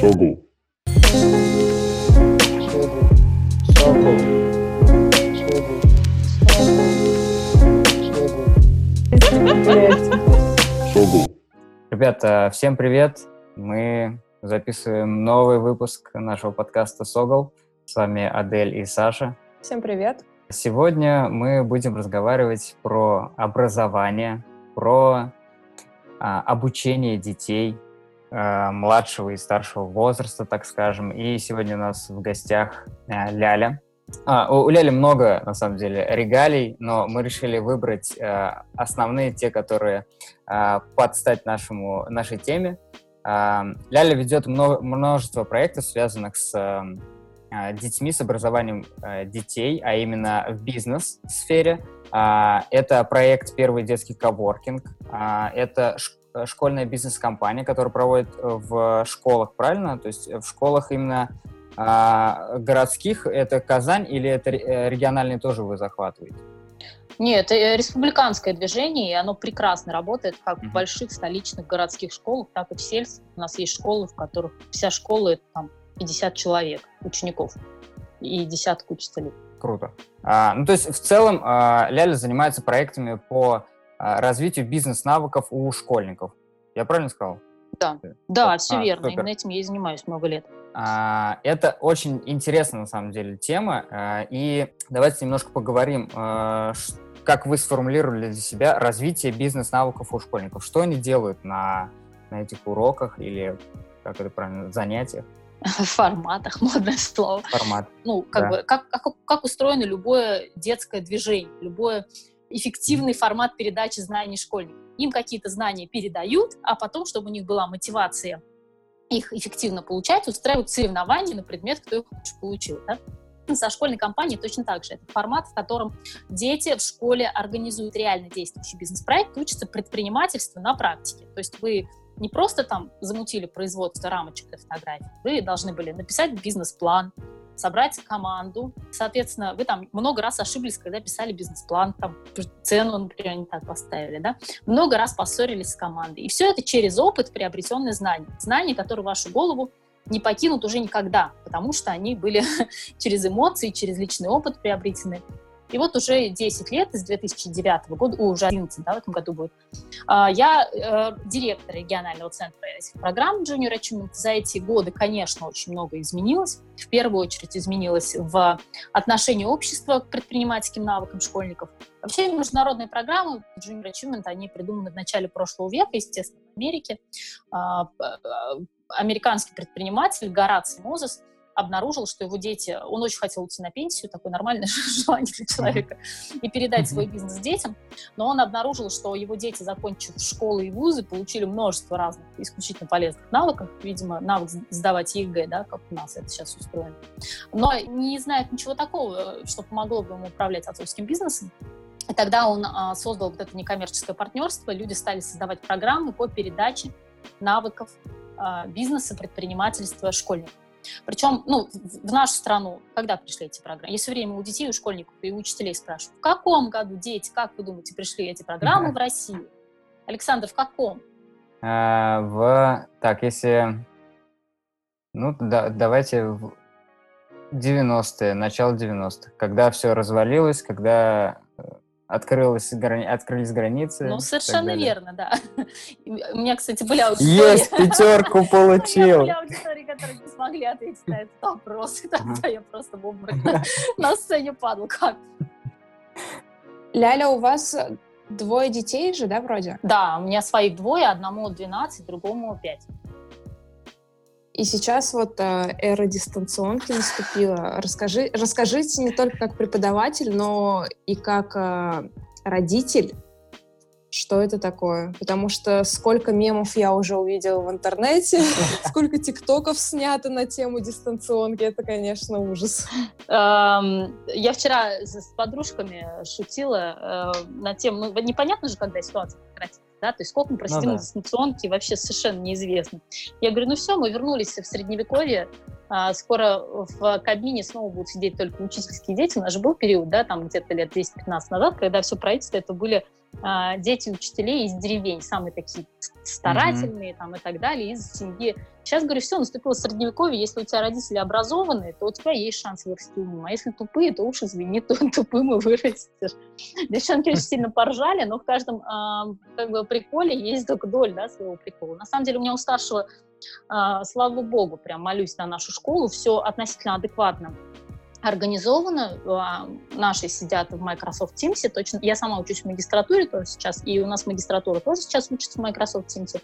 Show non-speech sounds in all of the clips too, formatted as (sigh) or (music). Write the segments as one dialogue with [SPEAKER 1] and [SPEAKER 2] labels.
[SPEAKER 1] Согл. Согл.
[SPEAKER 2] Ребята, всем привет! Мы записываем новый выпуск нашего подкаста «Согл». С вами Адель и Саша.
[SPEAKER 3] Всем привет.
[SPEAKER 2] Сегодня мы будем разговаривать про образование, про а, обучение детей младшего и старшего возраста, так скажем. И сегодня у нас в гостях а, Ляля. А, у, Ляли много, на самом деле, регалий, но мы решили выбрать а, основные, те, которые а, подстать нашему, нашей теме. Ляля ведет много, множество проектов, связанных с детьми, с образованием детей, а именно в бизнес-сфере. Это проект «Первый детский коворкинг». Это ш- школьная бизнес-компания, которая проводит э, в школах, правильно? То есть в школах именно а, городских это Казань или это ре- э, региональные тоже вы захватываете?
[SPEAKER 4] Нет, это республиканское движение, и оно прекрасно работает как в больших столичных городских школах, так и в сельских. У нас есть школы, в которых вся школа — это там 50 человек, учеников, и десяток учителей.
[SPEAKER 2] Круто. А, ну, то есть, в целом, а, Ляля занимается проектами по развитию бизнес-навыков у школьников. Я правильно сказал?
[SPEAKER 4] Да,
[SPEAKER 2] Да.
[SPEAKER 4] да,
[SPEAKER 2] А,
[SPEAKER 4] все верно.
[SPEAKER 2] супер.
[SPEAKER 4] Именно этим я и занимаюсь много лет.
[SPEAKER 2] А, Это очень интересная, на самом деле, тема. а, И давайте немножко поговорим, а, ш- как вы сформулировали для себя развитие бизнес-навыков у школьников. Что они делают на, на этих уроках или, как это правильно, занятиях, (laughs)
[SPEAKER 4] В форматах, (laughs) модное слово.
[SPEAKER 2] формат?
[SPEAKER 4] Ну, как
[SPEAKER 2] Да.
[SPEAKER 4] бы, как, как, как устроено любое детское движение, любое эффективный формат передачи знаний школьникам. Им какие-то знания передают, а потом, чтобы у них была мотивация их эффективно получать, устраивают соревнования на предмет, кто их лучше получил. Да? Со школьной компанией точно так же. Это формат, в котором дети в школе организуют реально действующий бизнес-проект, учатся предпринимательству на практике. То есть вы не просто там замутили производство рамочек для фотографий, вы должны были написать бизнес-план, собрать команду. Соответственно, вы там много раз ошиблись, когда писали бизнес-план, там цену, например, не так поставили, да? Много раз поссорились с командой. И все это через опыт, приобретенные знания. Знания, которые вашу голову не покинут уже никогда, потому что они были (laughs) через эмоции, через личный опыт приобретены. И вот уже 10 лет, с 2009 года, уже 11, да, в этом году будет, а, я э, директор регионального центра этих программ Junior Achievement. За эти годы, конечно, очень много изменилось. В первую очередь изменилось в отношении общества к предпринимательским навыкам школьников. Вообще международные программы Junior Achievement, они придуманы в начале прошлого века, естественно, в Америке. А, а, Американский предприниматель Гораций Мозес обнаружил, что его дети, он очень хотел уйти на пенсию, такое нормальное (laughs) желание для человека, и передать свой бизнес детям, но он обнаружил, что его дети, закончив школы и вузы, получили множество разных исключительно полезных навыков, видимо, навык сдавать ЕГЭ, да, как у нас это сейчас устроено, но не знает ничего такого, что помогло бы ему управлять отцовским бизнесом. И тогда он а, создал вот это некоммерческое партнерство, люди стали создавать программы по передаче навыков а, бизнеса, предпринимательства школьникам. Причем, ну, в нашу страну, когда пришли эти программы? Я все время у детей, у школьников и у учителей спрашиваю, в каком году, дети, как вы думаете, пришли эти программы в Россию? Александр, в каком?
[SPEAKER 2] А, В... Так, если... Ну, да, давайте в 90-е, начало 90-х, когда все развалилось, когда э, открылась, грани- открылись границы.
[SPEAKER 4] Ну, совершенно верно, да. (laughs) У меня, кстати, были аудитории.
[SPEAKER 2] Есть, пятерку (laughs)
[SPEAKER 4] У меня
[SPEAKER 2] получил.
[SPEAKER 4] были аудитории, которые не смогли ответить на этот вопрос. И тогда я просто в обморок на сцене падал. Как?
[SPEAKER 3] Ляля, у вас двое детей же, да, вроде?
[SPEAKER 4] Да, у меня своих двое, одному 12, другому 5.
[SPEAKER 3] И сейчас вот э, эра дистанционки наступила. Расскажи, расскажите не только как преподаватель, но и как э, родитель, что это такое. Потому что сколько мемов я уже увидела в интернете, (laughs) сколько тиктоков снято на тему дистанционки, это, конечно, ужас.
[SPEAKER 4] Я вчера с подружками шутила э, на тему, ну, непонятно же, когда ситуация прекратится, да, то есть сколько мы просидим
[SPEAKER 2] да.
[SPEAKER 4] на дистанционке, вообще совершенно неизвестно. Я говорю, ну все, мы вернулись в средневековье, скоро в кабине снова будут сидеть только учительские дети. У нас же был период, да, там где-то лет 10-15 назад, когда все правительство это были а, дети учителей из деревень, самые такие старательные mm-hmm. там и так далее, из семьи. Сейчас, говорю, все, наступило средневековье, если у тебя родители образованные, то у тебя есть шанс вырасти умным, а если тупые, то уж извини, (laughs) то тупым и вырастешь. Девчонки очень сильно поржали, но в каждом э, как бы приколе есть только доль, да, своего прикола. На самом деле у меня у старшего, слава богу, прям молюсь на нашу школу, все относительно адекватно организовано. А, наши сидят в Microsoft Teams. Точно. Я сама учусь в магистратуре тоже сейчас, и у нас магистратура тоже сейчас учится в Microsoft Teams.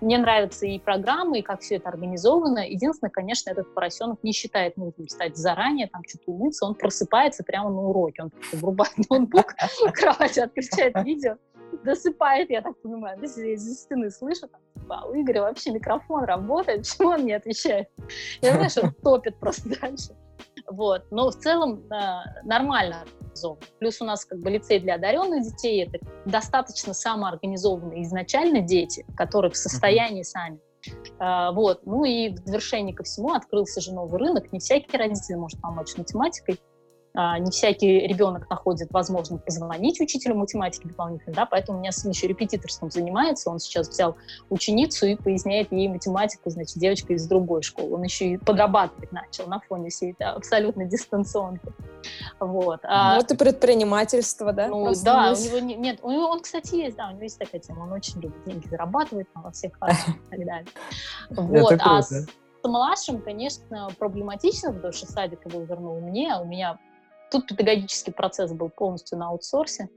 [SPEAKER 4] Мне нравятся и программы, и как все это организовано. Единственное, конечно, этот поросенок не считает нужным встать заранее, там что-то умыться. Он просыпается прямо на уроке. Он врубает ноутбук, (laughs) кровать отключает видео, досыпает, я так понимаю, да, из стены слышу, там, типа, «А у Игоря вообще микрофон работает, (laughs) почему он не отвечает? Я, знаешь, он топит просто (laughs) дальше. Вот. Но в целом э, нормально организован. Плюс у нас как бы лицей для одаренных детей, это достаточно самоорганизованные изначально дети, которые в состоянии сами. Uh, вот. Ну и в завершение ко всему открылся же новый рынок. Не всякий родитель может помочь математикой. А, не всякий ребенок находит возможность позвонить учителю математики дополнительно, да, поэтому у меня сын еще репетиторством занимается, он сейчас взял ученицу и поясняет ей математику, значит, девочка из другой школы, он еще и подрабатывать начал на фоне всей этой абсолютно дистанционки. Вот.
[SPEAKER 3] А, вот и предпринимательство, да?
[SPEAKER 4] Ну, да, у него не, нет, у него, он, кстати, есть, да, у него есть такая тема, он очень любит деньги зарабатывать там, во всех классах и так далее. (laughs) Вот, а с младшим, конечно, проблематично, потому что садик его вернул мне, а у меня Тут педагогический процесс был полностью на аутсорсе.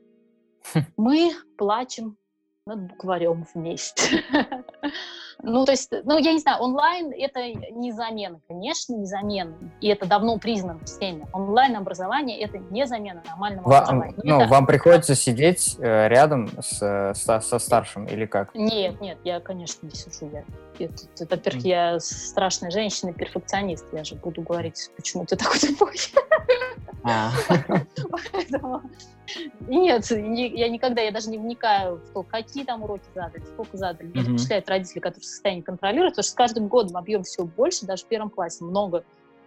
[SPEAKER 4] Хм. Мы плачем над букварем вместе. (laughs) ну, то есть, ну, я не знаю, онлайн — это не замена, конечно, не замена. И это давно признано всеми. Онлайн-образование — это не замена нормального
[SPEAKER 2] Ва-
[SPEAKER 4] образования.
[SPEAKER 2] Ну,
[SPEAKER 4] это...
[SPEAKER 2] вам приходится сидеть э, рядом с, со, со старшим или как?
[SPEAKER 4] Нет, нет, я, конечно, не сижу. Я, во-первых, я страшная женщина, перфекционист. Я же буду говорить, почему ты такой тупой. (laughs) А. (laughs) Нет, я никогда, я даже не вникаю в то, какие там уроки задали, сколько задали. Меня впечатляют родители, которые в состоянии контролировать, потому что с каждым годом объем все больше, даже в первом классе много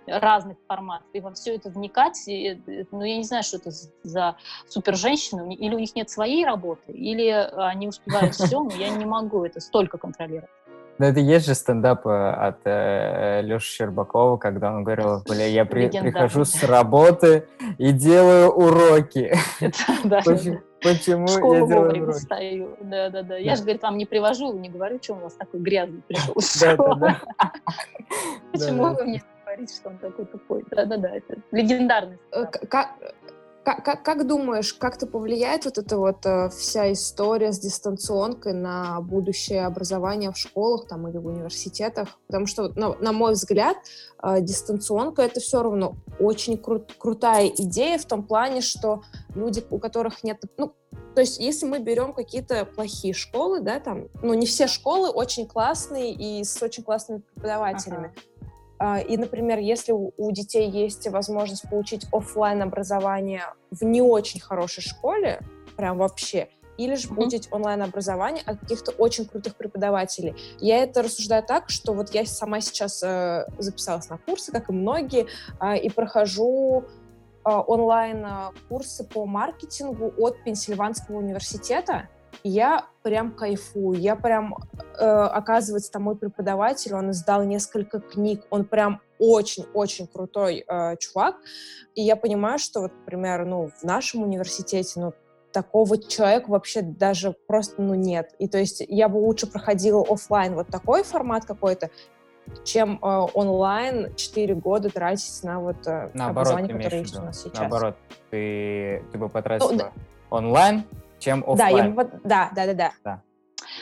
[SPEAKER 4] разных форматов, и во все это вникать, и, ну, я не знаю, что это за супер женщины, или у них нет своей работы, или они успевают все, но я не могу это столько контролировать.
[SPEAKER 2] Ну, это есть же стендап э, от э, Леши Щербакова, когда он говорил, бля, я при, прихожу с работы и делаю уроки. Почему, я делаю уроки?
[SPEAKER 4] Да, да, да. Я же, говорит, вам не привожу, не говорю, что у вас такой грязный пришел. Почему вы мне говорите, что он такой тупой? Да, да, да, легендарный.
[SPEAKER 3] Как, как, думаешь, как-то повлияет вот эта вот э, вся история с дистанционкой на будущее образование в школах там или в университетах? Потому что, на, на мой взгляд, э, дистанционка это все равно очень кру- крутая идея в том плане, что люди, у которых нет, ну, то есть, если мы берем какие-то плохие школы, да, там, ну, не все школы очень классные и с очень классными преподавателями. Ага. А, и, например, если у детей есть возможность получить офлайн образование в не очень хорошей школе, прям вообще, или же получить онлайн-образование от каких-то очень крутых преподавателей. Я это рассуждаю так, что вот я сама сейчас э, записалась на курсы, как и многие, э, и прохожу э, онлайн-курсы по маркетингу от Пенсильванского университета я прям кайфую, я прям, э, оказывается, там мой преподаватель, он издал несколько книг, он прям очень-очень крутой э, чувак, и я понимаю, что вот, например, ну, в нашем университете, ну, такого человека вообще даже просто, ну, нет. И то есть я бы лучше проходила офлайн вот такой формат какой-то, чем э, онлайн 4 года тратить на вот э,
[SPEAKER 2] Наоборот, образование, которое есть у нас сейчас. Наоборот, ты, ты бы потратила ну, онлайн, чем офлайн.
[SPEAKER 3] Да, да, да, да, да.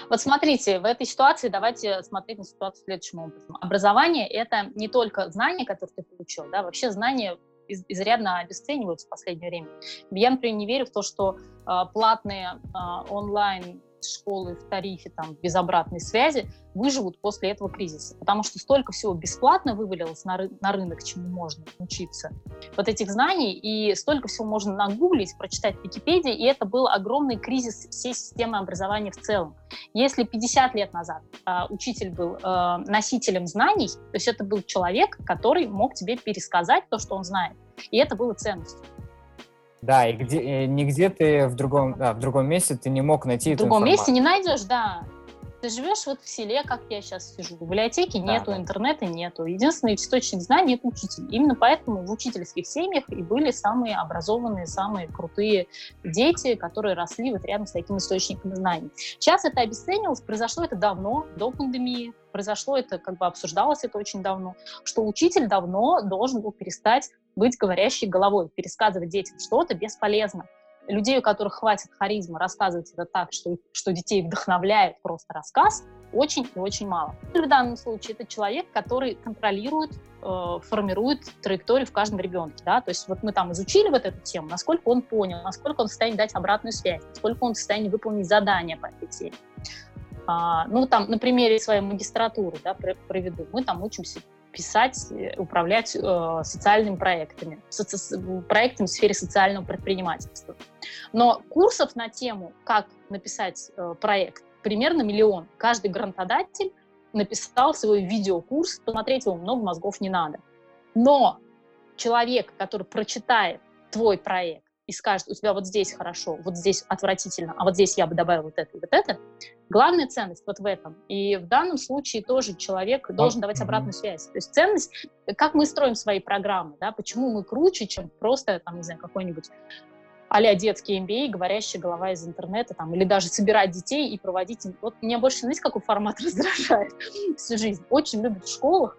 [SPEAKER 4] Вот смотрите, в этой ситуации давайте смотреть на ситуацию следующим образом. Образование — это не только знания, которые ты получил, да, вообще знания из, изрядно обесцениваются в последнее время. Я, например, не верю в то, что э, платные э, онлайн школы в тарифе, там, без обратной связи, выживут после этого кризиса. Потому что столько всего бесплатно вывалилось на, ры- на рынок, чему можно учиться. Вот этих знаний, и столько всего можно нагуглить, прочитать в Википедии, и это был огромный кризис всей системы образования в целом. Если 50 лет назад э, учитель был э, носителем знаний, то есть это был человек, который мог тебе пересказать то, что он знает. И это было ценностью.
[SPEAKER 2] Да, и где, э, нигде ты в другом, да, в другом месте ты не мог найти
[SPEAKER 4] В другом месте не найдешь, да. Ты живешь вот в селе, как я сейчас сижу. Библиотеки
[SPEAKER 2] Да,
[SPEAKER 4] нету,
[SPEAKER 2] да.
[SPEAKER 4] интернета нету. Единственный источник знаний — это учитель. Именно поэтому в учительских семьях и были самые образованные, самые крутые дети, которые росли вот рядом с таким источником знаний. Сейчас это обесценилось, произошло это давно, до пандемии. Произошло это, как бы обсуждалось это очень давно, что учитель давно должен был перестать быть говорящей головой, пересказывать детям что-то бесполезно. Людей, у которых хватит харизма рассказывать это так, что, что детей вдохновляет просто рассказ, очень и очень мало. В данном случае это человек, который контролирует, э, формирует траекторию в каждом ребенке. Да? То есть вот мы там изучили вот эту тему, насколько он понял, насколько он в состоянии дать обратную связь, насколько он в состоянии выполнить задание по этой теме. А, ну, там, на примере своей магистратуры да, пр- проведу. Мы там учимся писать, э, управлять э, социальными проектами, соци- проектами в сфере социального предпринимательства. Но курсов на тему, как написать э, проект, примерно миллион. Каждый грантодатель написал свой видеокурс, посмотреть его много мозгов не надо. Но человек, который прочитает твой проект и скажет, у тебя вот здесь хорошо, вот здесь отвратительно, а вот здесь я бы добавил вот это и вот это, главная ценность вот в этом. И в данном случае тоже человек должен давать обратную связь. То есть ценность, как мы строим свои программы, да, почему мы круче, чем просто, там, не знаю, какой-нибудь а детский MBA, говорящая голова из интернета, там, или даже собирать детей и проводить им. Вот меня больше, знаете, какой формат (laughs) раздражает всю жизнь? Очень любят в школах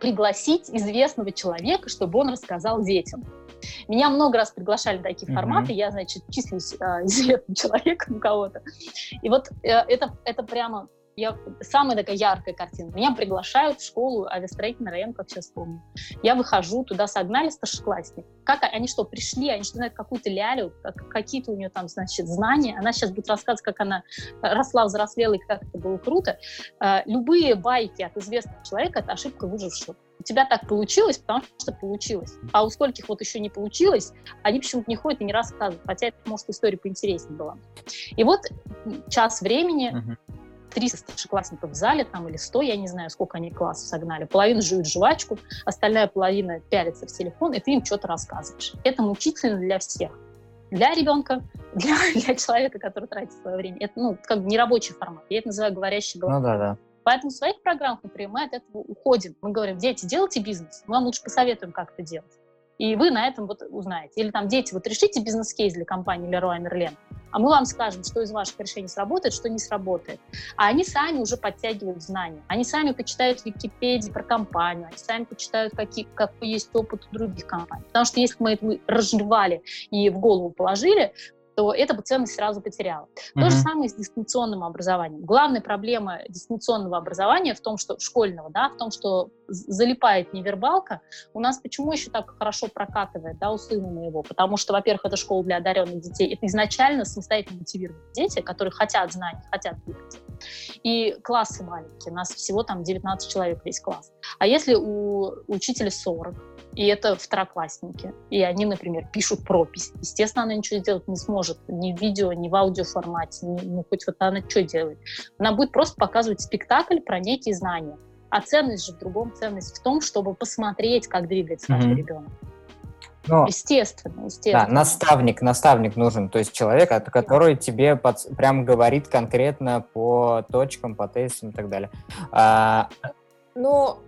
[SPEAKER 4] пригласить известного человека, чтобы он рассказал детям. Меня много раз приглашали на такие
[SPEAKER 2] Мгм.
[SPEAKER 4] форматы, я, значит, числюсь э, (laughs) известным человеком у кого-то. И вот э, это, это прямо я, самая такая яркая картина. Меня приглашают в школу авиастроительный район, как сейчас помню. Я выхожу, туда согнали старшеклассник. Как они что, пришли, они что, знают какую-то лялю, как, какие-то у нее там, значит, знания. Она сейчас будет рассказывать, как она росла, взрослела и как это было круто. Э, любые байки от известного человека — это ошибка выжившего. У тебя так получилось, потому что получилось. А у скольких вот еще не получилось, они почему-то не ходят и не рассказывают, хотя это, может, история поинтереснее была. И вот час времени,
[SPEAKER 2] Мгм.
[SPEAKER 4] 300 старшеклассников в зале, там, или 100, я не знаю, сколько они классов согнали. Половина жует жвачку, остальная половина пялится в телефон, и ты им что-то рассказываешь. Это мучительно для всех. Для ребенка, (laughs) для, для человека, который тратит свое время. Это, ну, как бы нерабочий формат. Я это называю говорящий голова.
[SPEAKER 2] Ну да, да.
[SPEAKER 4] Поэтому в своих программах, например, мы от этого уходим. Мы говорим, дети, делайте бизнес, мы вам лучше посоветуем, как это делать. И вы на этом вот узнаете. Или там, дети, вот решите бизнес-кейс для компании Leroy Merlin, а мы вам скажем, что из ваших решений сработает, что не сработает. А они сами уже подтягивают знания. Они сами почитают в Википедии про компанию, они сами почитают, какие, какой есть опыт у других компаний. Потому что если мы это разжевали и в голову положили, то эта бы ценность сразу потеряла. То же самое с дистанционным образованием. Главная проблема дистанционного образования в том, что школьного, да, в том, что залипает невербалка. У нас почему еще так хорошо прокатывает, да, у сына моего? Потому что, во-первых, это школа для одаренных детей. Это изначально самостоятельно мотивированные дети, которые хотят знаний, хотят двигаться. И классы маленькие. У нас всего там 19 человек весь класс. А если у учителя 40, и это второклассники, и они, например, пишут пропись. Естественно, она ничего сделать не сможет ни в видео, ни в аудиоформате, ни, ну, хоть вот она что делает. Она будет просто показывать спектакль про некие знания. А ценность же в другом. Ценность в том, чтобы посмотреть, как двигается каждый
[SPEAKER 2] Мгм.
[SPEAKER 4] ребенок.
[SPEAKER 2] Ну,
[SPEAKER 4] Естественно, естественно.
[SPEAKER 2] да, наставник, наставник нужен, то есть человек, от- который тебе под- прям говорит конкретно по точкам, по тестам и так далее. А,
[SPEAKER 3] Но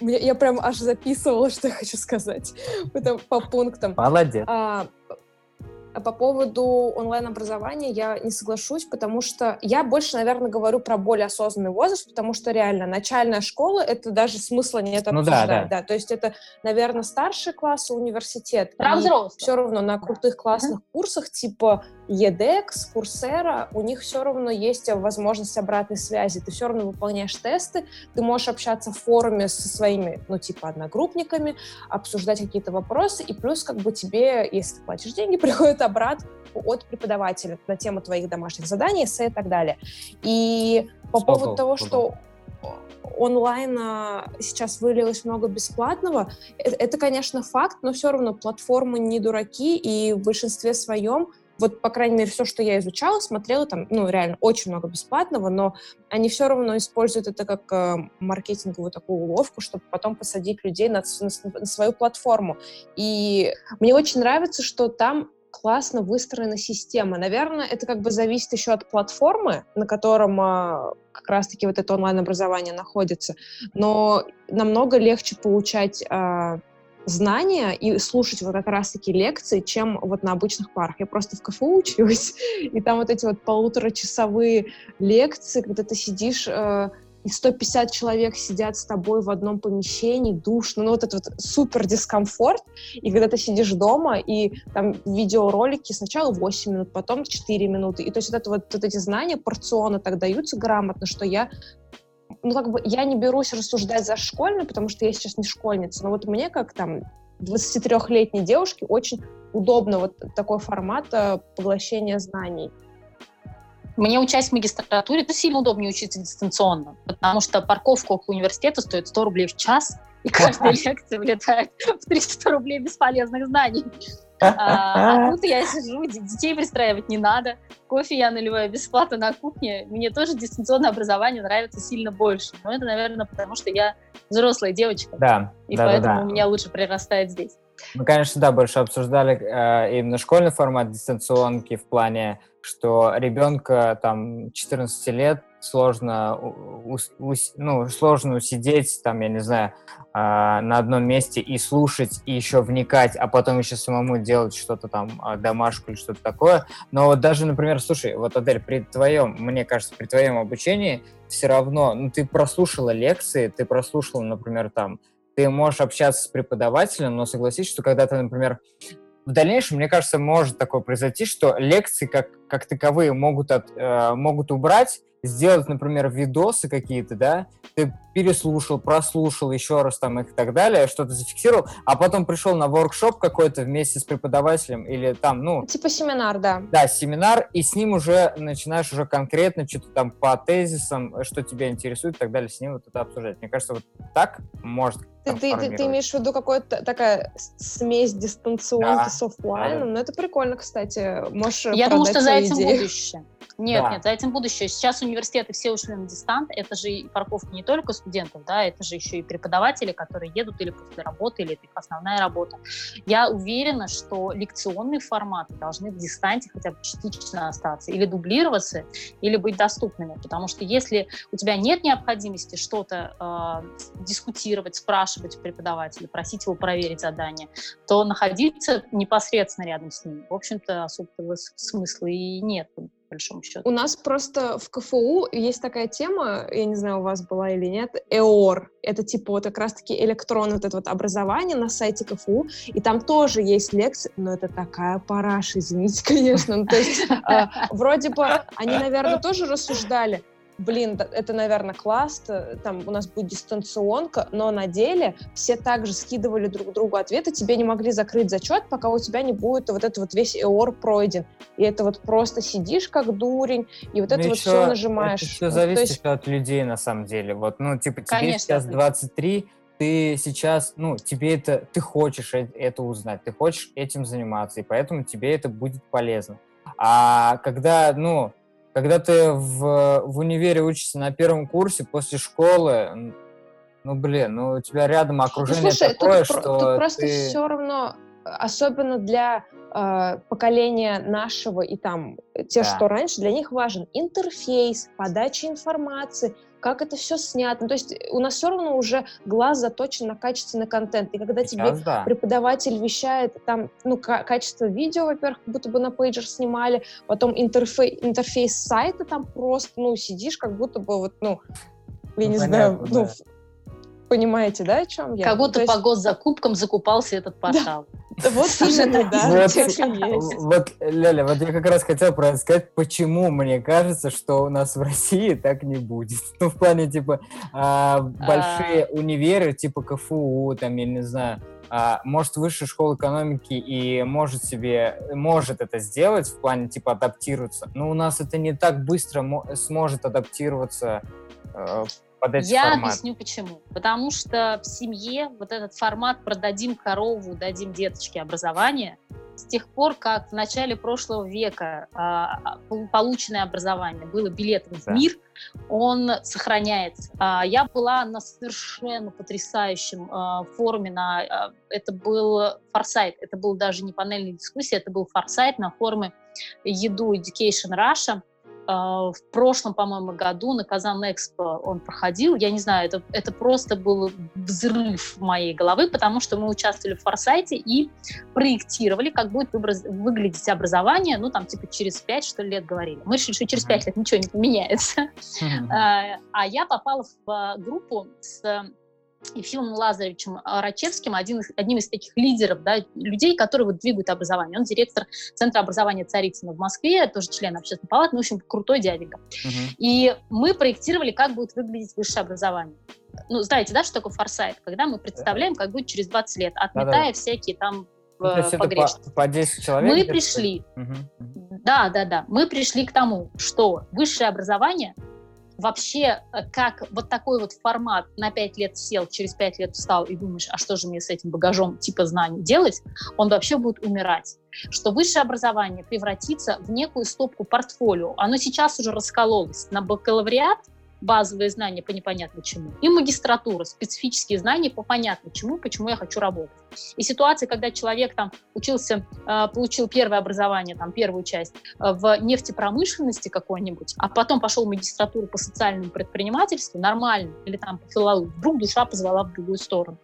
[SPEAKER 3] мне- я прям аж записывала, (laughs) что я хочу сказать. Это по пунктам.
[SPEAKER 2] молодец.
[SPEAKER 3] А по поводу онлайн-образования я не соглашусь, потому что я больше, наверное, говорю про более осознанный возраст, потому что реально начальная школа — это даже смысла нет
[SPEAKER 2] Ну да,
[SPEAKER 3] обсуждать.
[SPEAKER 2] да.
[SPEAKER 3] То есть это, наверное, старший класс, университет.
[SPEAKER 4] Про взрослых.
[SPEAKER 3] Все равно на крутых классных курсах типа EDEX, Coursera, у них все равно есть возможность обратной связи. Ты все равно выполняешь тесты, ты можешь общаться в форуме со своими, ну, типа, одногруппниками, обсуждать какие-то вопросы, и плюс как бы тебе, если ты платишь деньги, (laughs) приходит обратно от преподавателя на тему твоих домашних заданий, эссе и так далее. И по Стопал, поводу того, что онлайн сейчас вылилось много бесплатного, это, это, конечно, факт, но все равно платформы не дураки, и в большинстве своем вот, по крайней мере, все, что я изучала, смотрела, там, ну, реально очень много бесплатного, но они все равно используют это как э, маркетинговую такую уловку, чтобы потом посадить людей на, на, на свою платформу. И мне очень нравится, что там классно выстроена система. Наверное, это как бы зависит еще от платформы, на котором а, как раз-таки вот это онлайн-образование находится. Но намного легче получать а, знания и слушать вот как раз-таки лекции, чем вот на обычных парах. Я просто в КФУ училась, (laughs) и там вот эти вот полуторачасовые лекции, когда ты сидишь э, и 150 человек сидят с тобой в одном помещении, душно, ну вот этот вот супер дискомфорт, и когда ты сидишь дома, и там видеоролики сначала 8 минут, потом 4 минуты, и то есть вот, это вот, вот эти знания порционно так даются грамотно, что я ну, как бы я не берусь рассуждать за школьную, потому что я сейчас не школьница, но вот мне, как там 23-летней девушке, очень удобно вот такой формат э, поглощения знаний.
[SPEAKER 4] Мне учась в магистратуре, это сильно удобнее учиться дистанционно, потому что парковка около университета стоит 100 рублей в час, и каждая (laughs) лекция влетает в 300 рублей бесполезных знаний. А, а (laughs) тут я сижу, детей пристраивать не надо, кофе я наливаю бесплатно на кухне. Мне тоже дистанционное образование нравится сильно больше. Но это, наверное, потому что я взрослая девочка.
[SPEAKER 2] Да.
[SPEAKER 4] И
[SPEAKER 2] да,
[SPEAKER 4] поэтому
[SPEAKER 2] да, да.
[SPEAKER 4] у меня лучше прирастает здесь.
[SPEAKER 2] Мы, конечно, да, больше обсуждали э, именно школьный формат дистанционки в плане, что ребенка там 14 лет сложно, ну, сложно усидеть, там, я не знаю, э, на одном месте и слушать, и еще вникать, а потом еще самому делать что-то там, а, домашку или что-то такое. Но вот даже, например, слушай, вот, Адель, при твоем, мне кажется, при твоем обучении все равно, ну, ты прослушала лекции, ты прослушала, например, там, ты можешь общаться с преподавателем, но согласись, что когда ты, например, в дальнейшем, мне кажется, может такое произойти, что лекции как, как таковые могут, от, э, могут убрать, сделать, например, видосы какие-то, да, ты переслушал, прослушал еще раз там их и так далее, что-то зафиксировал, а потом пришел на воркшоп какой-то вместе с преподавателем или там, ну...
[SPEAKER 3] Типа семинар, да.
[SPEAKER 2] Да, семинар, и с ним уже начинаешь уже конкретно что-то там по тезисам, что тебя интересует и так далее, с ним вот это обсуждать. Мне кажется, вот так может
[SPEAKER 3] ты, ты, ты, ты имеешь в виду какую-то такая смесь дистанционки да. с офлайном? Да, да. Ну, это прикольно, кстати. Можешь
[SPEAKER 4] Я думаю, что за этим идею. будущее. Нет, да. нет, за этим будущее. Сейчас университеты все ушли на дистант. Это же и парковка не только студентов, да, это же еще и преподаватели, которые едут или после работы, или это их основная работа. Я уверена, что лекционные форматы должны в дистанте хотя бы частично остаться, или дублироваться, или быть доступными. Потому что если у тебя нет необходимости что-то э, дискутировать, спрашивать у преподавателя, просить его проверить задание, то находиться непосредственно рядом с ним, в общем-то, особого смысла и нет большому счету.
[SPEAKER 3] У нас просто в КФУ есть такая тема, я не знаю, у вас была или нет, ЭОР. Это типа вот как раз-таки электронное вот это вот образование на сайте КФУ, и там тоже есть лекции, но это такая параша, извините, (laughs) конечно. Ну, то есть а, вроде бы они, наверное, тоже рассуждали, блин, это, наверное, класс, там у нас будет дистанционка, но на деле все также скидывали друг другу ответы, тебе не могли закрыть зачет, пока у тебя не будет вот этот вот весь ЭОР пройден. И это вот просто сидишь как дурень, и вот ну это вот все нажимаешь. Это
[SPEAKER 2] все зависит есть... еще от людей, на самом деле. Вот, ну, типа, тебе Конечно, сейчас 23, ты сейчас, ну, тебе это, ты хочешь это узнать, ты хочешь этим заниматься, и поэтому тебе это будет полезно. А когда, ну, когда ты в, в универе учишься на первом курсе после школы, ну, блин, ну, у тебя рядом ну, окружение ну, слушай, такое, тут, что
[SPEAKER 3] тут просто ты... все равно, особенно для э, поколения нашего и там те, да. что раньше, для них важен интерфейс, подача информации, как это все снято. Ну, то есть у нас все равно уже глаз заточен на качественный контент. И когда Сейчас, тебе да. преподаватель вещает, там, ну, качество видео, во-первых, будто бы на пейджер снимали, потом интерфей, интерфейс сайта там просто, ну, сидишь, как будто бы вот, ну, я ну, не понятно, знаю, ну, да. ну, Понимаете, да, о чем я?
[SPEAKER 4] Как будто ну, есть... по госзакупкам закупался этот портал.
[SPEAKER 3] Вот именно, да,
[SPEAKER 2] Вот, Ляля, вот я как раз хотел про сказать, почему мне кажется, что у нас в России так не будет. Ну, в плане, типа, а, большие а. универы, типа КФУ, там, я не знаю, а, может высшая школа экономики и может себе, может это сделать в плане типа адаптироваться, но у нас это не так быстро сможет адаптироваться э, под
[SPEAKER 4] эти Я формат. объясню почему. Потому что в семье вот этот формат «продадим корову, дадим деточке образование» с тех пор, как в начале прошлого века э, полученное образование было билетом да. в мир, он сохраняется. Э, я была на совершенно потрясающем э, форуме, на, это был форсайт, это был даже не панельная дискуссия, это был форсайт на форуме Еду Education Russia, в прошлом, по-моему, году на Казан Экспо он проходил. Я не знаю, это, это просто был взрыв моей головы, потому что мы участвовали в Форсайте и проектировали, как будет выбраз, выглядеть образование, ну, там, типа, через пять, что ли, лет говорили. Мы решили, что через пять лет ничего не поменяется. А, а я попала в а, группу с Ефимом Лазаревичем Рачевским, один из, одним из таких лидеров, да, людей, которые вот двигают образование. Он директор Центра образования Царицына в Москве, тоже член общественной палаты, ну, в общем, крутой дяденька. Uh-huh. И мы проектировали, как будет выглядеть высшее образование. Ну, знаете, да, что такое форсайт? Когда мы представляем, как будет через 20 лет, отметая Да-да. всякие там ну, то есть
[SPEAKER 2] по, по 10 человек?
[SPEAKER 4] Мы пришли, угу. да, да, да, мы пришли к тому, что высшее образование вообще э, как вот такой вот формат на 5 лет сел, через 5 лет встал и думаешь, а что же мне с этим багажом типа знаний делать, он вообще будет умирать. Что высшее образование превратится в некую стопку портфолио. Оно сейчас уже раскололось на бакалавриат, базовые знания по непонятно чему, и магистратура, специфические знания по понятно чему, почему я хочу работать. И ситуация, когда человек там учился, э, получил первое образование, там первую часть э, в нефтепромышленности какой-нибудь, а потом пошел в магистратуру по социальному предпринимательству, нормально, или там по филологии, вдруг душа позвала в другую сторону.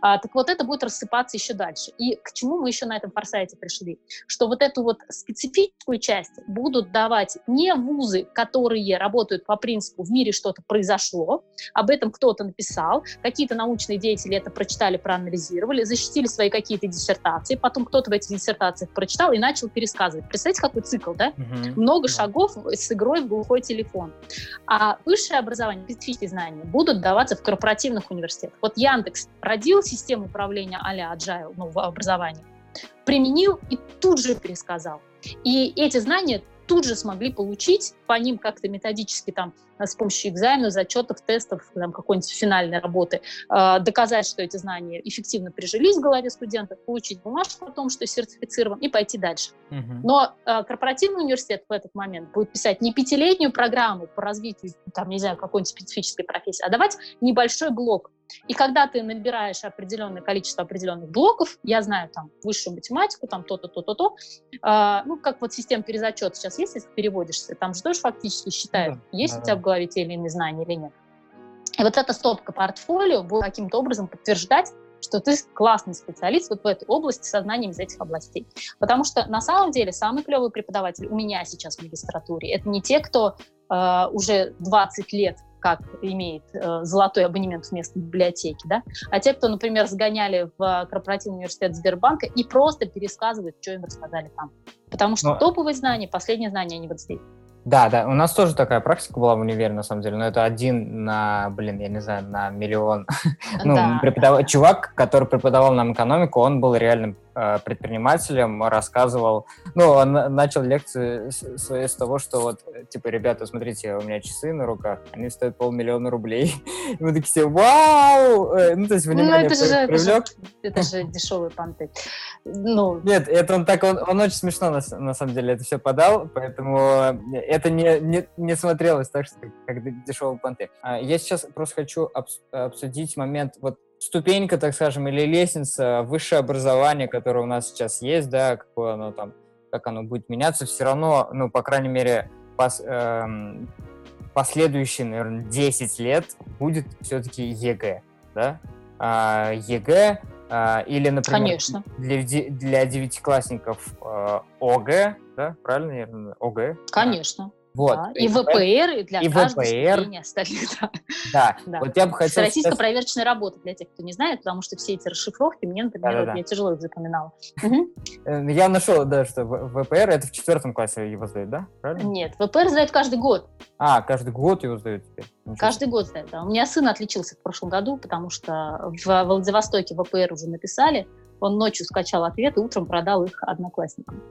[SPEAKER 4] А, так вот это будет рассыпаться еще дальше. И к чему мы еще на этом форсайте пришли? Что вот эту вот специфическую часть будут давать не вузы, которые работают по принципу «в мире что-то произошло», об этом кто-то написал, какие-то научные деятели это прочитали, проанализировали, защитили свои какие-то диссертации, потом кто-то в этих диссертациях прочитал и начал пересказывать. Представляете, какой цикл, да? Угу. Много да. шагов с игрой в глухой телефон. А высшее образование, специфические знания будут даваться в корпоративных университетах. Вот Яндекс родил систему управления а-ля Agile, ну, в образовании, применил и тут же пересказал. И эти знания тут же смогли получить по ним как-то методически там э, с помощью экзаменов, зачетов, тестов, там, какой-нибудь финальной работы, э, доказать, что эти знания эффективно прижились в голове студента, получить бумажку о том, что сертифицирован, и пойти дальше. Угу. Но э, корпоративный университет в этот момент будет писать не пятилетнюю программу по развитию, там, не знаю, какой-нибудь специфической профессии, а давать небольшой блок и когда ты набираешь определенное количество определенных блоков, я знаю там высшую математику, там то-то, то-то, то, э, ну, как вот система перезачета сейчас есть, если переводишься, там же тоже фактически считают, да, есть да, у тебя в голове те или иные знания или нет. И вот эта стопка портфолио будет каким-то образом подтверждать, что ты классный специалист вот в этой области со знанием из этих областей. Потому что на самом деле самый клевый преподаватель у меня сейчас в магистратуре это не те, кто э, уже 20 лет как имеет э, золотой абонемент вместо библиотеки, да, а те, кто, например, сгоняли в корпоративный университет Сбербанка и просто пересказывают, что им рассказали там. Потому что Но... топовые знания, последние знания, они вот здесь.
[SPEAKER 2] Да, да, у нас тоже такая практика была в универе, на самом деле, но это один на, блин, я не знаю, на миллион. (laughs) ну, да, преподав... да. Чувак, который преподавал нам экономику, он был реальным Э, предпринимателем, рассказывал, ну, он начал лекцию свою с того, что вот, типа, ребята, смотрите, у меня часы на руках, они стоят полмиллиона рублей. (laughs) И мы такие все, вау! Э, ну, то есть, внимание ну, это же,
[SPEAKER 4] привлек. Это же, это же (laughs) дешевые понты.
[SPEAKER 2] Ну. Нет, это он так, он, он очень смешно, на, на самом деле, это все подал, поэтому это не, не, не смотрелось так, что как дешевые понты. А я сейчас просто хочу обсудить момент, вот ступенька, так скажем, или лестница, высшее образование, которое у нас сейчас есть, да, какое оно там, как оно будет меняться, все равно, ну, по крайней мере, пос, эм, последующие, наверное, 10 лет будет все-таки ЕГЭ, да? А, ЕГЭ а, или, например,
[SPEAKER 4] Конечно.
[SPEAKER 2] для, для девятиклассников а, ОГЭ, да, правильно, наверное, ОГЭ?
[SPEAKER 4] Конечно.
[SPEAKER 2] Вот.
[SPEAKER 4] Да. И ВПР, и для
[SPEAKER 2] и
[SPEAKER 4] каждой
[SPEAKER 2] ВПР.
[SPEAKER 4] остальных.
[SPEAKER 2] Да. да. (laughs) да. Вот я бы хотел...
[SPEAKER 4] Российская сказать... проверочная работа, для тех, кто не знает, потому что все эти расшифровки, мне, например, да, да, я тяжело их запоминала.
[SPEAKER 2] Э, я нашел, да, что ВПР это в четвертом классе его сдают, да?
[SPEAKER 4] Правильно? Нет, ВПР сдают каждый год.
[SPEAKER 2] А, каждый год его сдают теперь.
[SPEAKER 4] Каждый год сдают, да. У меня сын отличился в прошлом году, потому что в Владивостоке ВПР уже написали, он ночью скачал ответ и утром продал их одноклассникам.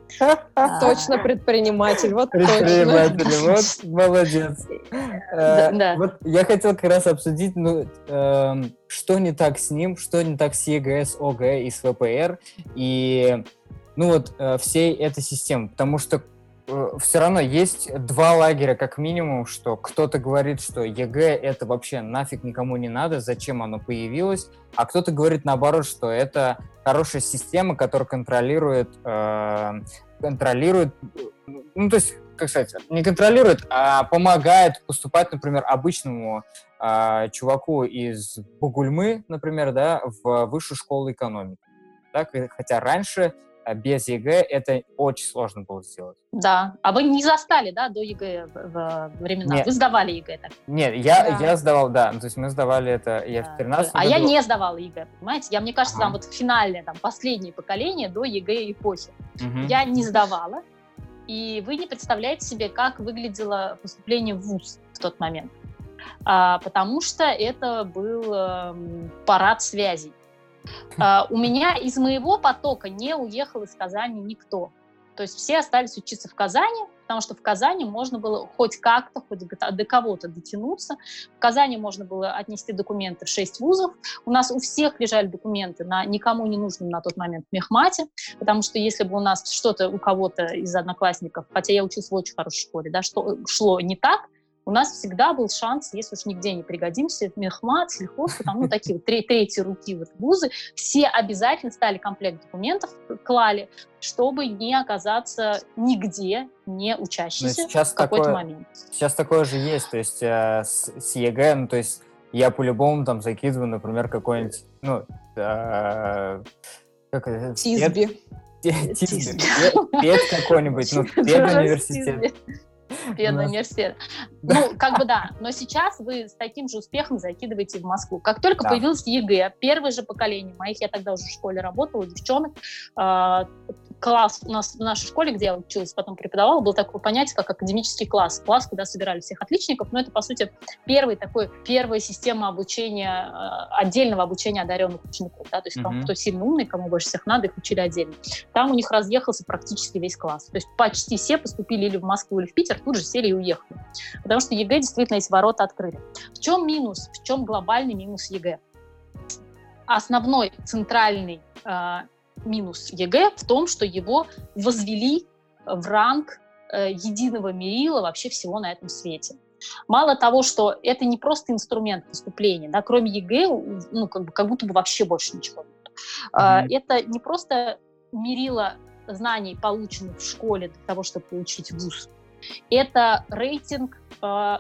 [SPEAKER 3] А, точно предприниматель, вот
[SPEAKER 2] Предприниматель, (laughs) вот молодец. Э, вот я хотел как раз обсудить, ну, эм, что не так с ним, что не так с ЕГС, ОГЭ и с ВПР, и ну вот э, всей этой системы, потому что все равно есть два лагеря как минимум, что кто-то говорит, что ЕГЭ это вообще нафиг никому не надо, зачем оно появилось, а кто-то говорит наоборот, что это хорошая система, которая контролирует, э, контролирует, ну то есть, как сказать, не контролирует, а помогает поступать, например, обычному э, чуваку из Бугульмы, например, да, в Высшую школу экономики. Так, хотя раньше без ЕГЭ это очень сложно было сделать.
[SPEAKER 4] Да. А вы не застали, да, доЕГЭвые времена? Нет. Вы сдавали ЕГЭ так?
[SPEAKER 2] Нет, я, да. я сдавал, да. То есть мы сдавали это, я да. в 13
[SPEAKER 4] А году... я не сдавала ЕГЭ, понимаете? Я, мне кажется, ага. там вот финальное, там, последнее поколение до ЕГЭ эпохи. Угу. Я не сдавала, и вы не представляете себе, как выглядело поступление в ВУЗ в тот момент. А, потому что это был э, парад связей. Uh, у меня из моего потока не уехал из Казани никто. То есть все остались учиться в Казани, потому что в Казани можно было хоть как-то, хоть до кого-то дотянуться. В Казани можно было отнести документы в шесть вузов. У нас у всех лежали документы на никому не нужном на тот момент мехмате, потому что если бы у нас что-то у кого-то из одноклассников, хотя я училась в очень хорошей школе, да, что шло не так, у нас всегда был шанс, если уж нигде не пригодимся, мехмат, сельхоз, там, ну, такие вот третьи руки вот вузы, все обязательно стали комплект документов, клали, чтобы не оказаться нигде не учащимся в какой-то такое, момент.
[SPEAKER 2] Сейчас такое же есть, то есть э, с, с ЕГЭ, ну, то есть я по-любому там закидываю, например, какой-нибудь, ну, э,
[SPEAKER 3] как это? ТИСБИ.
[SPEAKER 2] ТИСБИ. Пед какой-нибудь, ну, (laughs) педуниверситет. (laughs)
[SPEAKER 4] Бедный университет. (laughs) Ну, как бы да. Но сейчас вы с таким же успехом закидываете в Москву. Как только появилось ЕГЭ, первое же поколение моих, я тогда уже в школе работала, девчонок, а, класс у нас в нашей школе, где я училась, потом преподавала, был такое понятие, как академический класс. Класс, куда собирали всех отличников, но это, по сути, первый такой, первая система обучения, э, отдельного обучения одаренных учеников. Да? То есть mm-hmm. кто сильно умный, кому больше всех надо, их учили отдельно. Там у них разъехался практически весь класс. То есть почти все поступили или в Москву, или в Питер, тут же сели и уехали. Потому что ЕГЭ действительно эти ворота открыли. В чем минус? В чем глобальный минус ЕГЭ? Основной центральный э, минус ЕГЭ в том, что его возвели в ранг э, единого мерила вообще всего на этом свете. Мало того, что это не просто инструмент поступления, да, кроме ЕГЭ, ну, как, бы, как будто бы вообще больше ничего нет. Mm-hmm. Это не просто мерило знаний, полученных в школе для того, чтобы получить вуз. Это рейтинг э,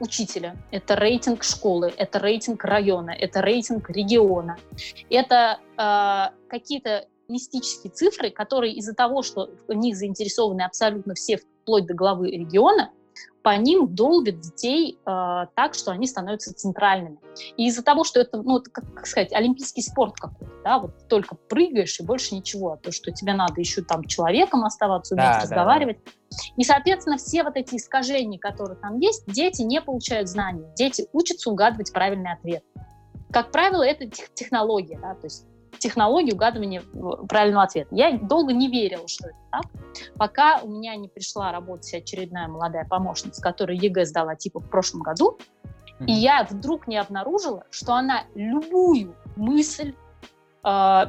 [SPEAKER 4] учителя, это рейтинг школы, это рейтинг района, это рейтинг региона. Это э, какие-то мистические цифры, которые из-за того, что в них заинтересованы абсолютно все, вплоть до главы региона, по ним долбят детей э, так, что они становятся центральными. И из-за того, что это, ну, как, как сказать, олимпийский спорт какой-то, да, вот только прыгаешь и больше ничего, а то, что тебе надо еще там человеком оставаться, уметь да, разговаривать. Да, да. И, соответственно, все вот эти искажения, которые там есть, дети не получают знаний, дети учатся угадывать правильный ответ. Как правило, это технология, да, то есть технологии угадывания правильного ответа. Я долго не верила, что это так, пока у меня не пришла работать очередная молодая помощница, которая ЕГЭ сдала типа в прошлом году, и я вдруг не обнаружила, что она любую мысль, э,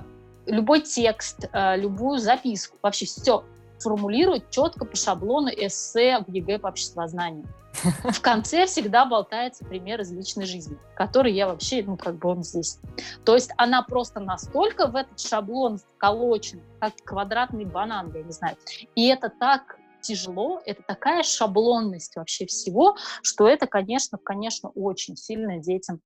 [SPEAKER 4] любой текст, э, любую записку, вообще все формулирует четко по шаблону эссе в ЕГЭ по обществознанию. (laughs) В конце всегда болтается пример из личной жизни, который я вообще, ну, как бы он здесь. То есть она просто настолько в этот шаблон вколочена, как квадратный банан, я не знаю. И это так тяжело, это такая шаблонность вообще всего, что это, конечно, конечно, очень сильно детям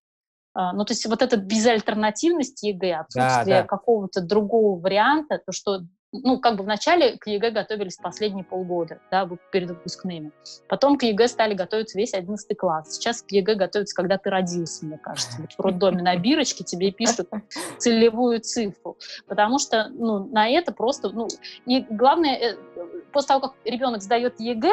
[SPEAKER 4] а, ну, то есть вот эта безальтернативность ЕГЭ, отсутствие да, да. какого-то другого варианта, то, что ну, как бы вначале к ЕГЭ готовились последние полгода, да, перед выпускными. Потом к ЕГЭ стали готовиться весь 11 класс. Сейчас к ЕГЭ готовятся, когда ты родился, мне кажется. Вот в роддоме на бирочке тебе пишут (laughs) целевую цифру. Потому что, ну, на это просто, ну, и главное, э, после того, как ребенок сдает ЕГЭ,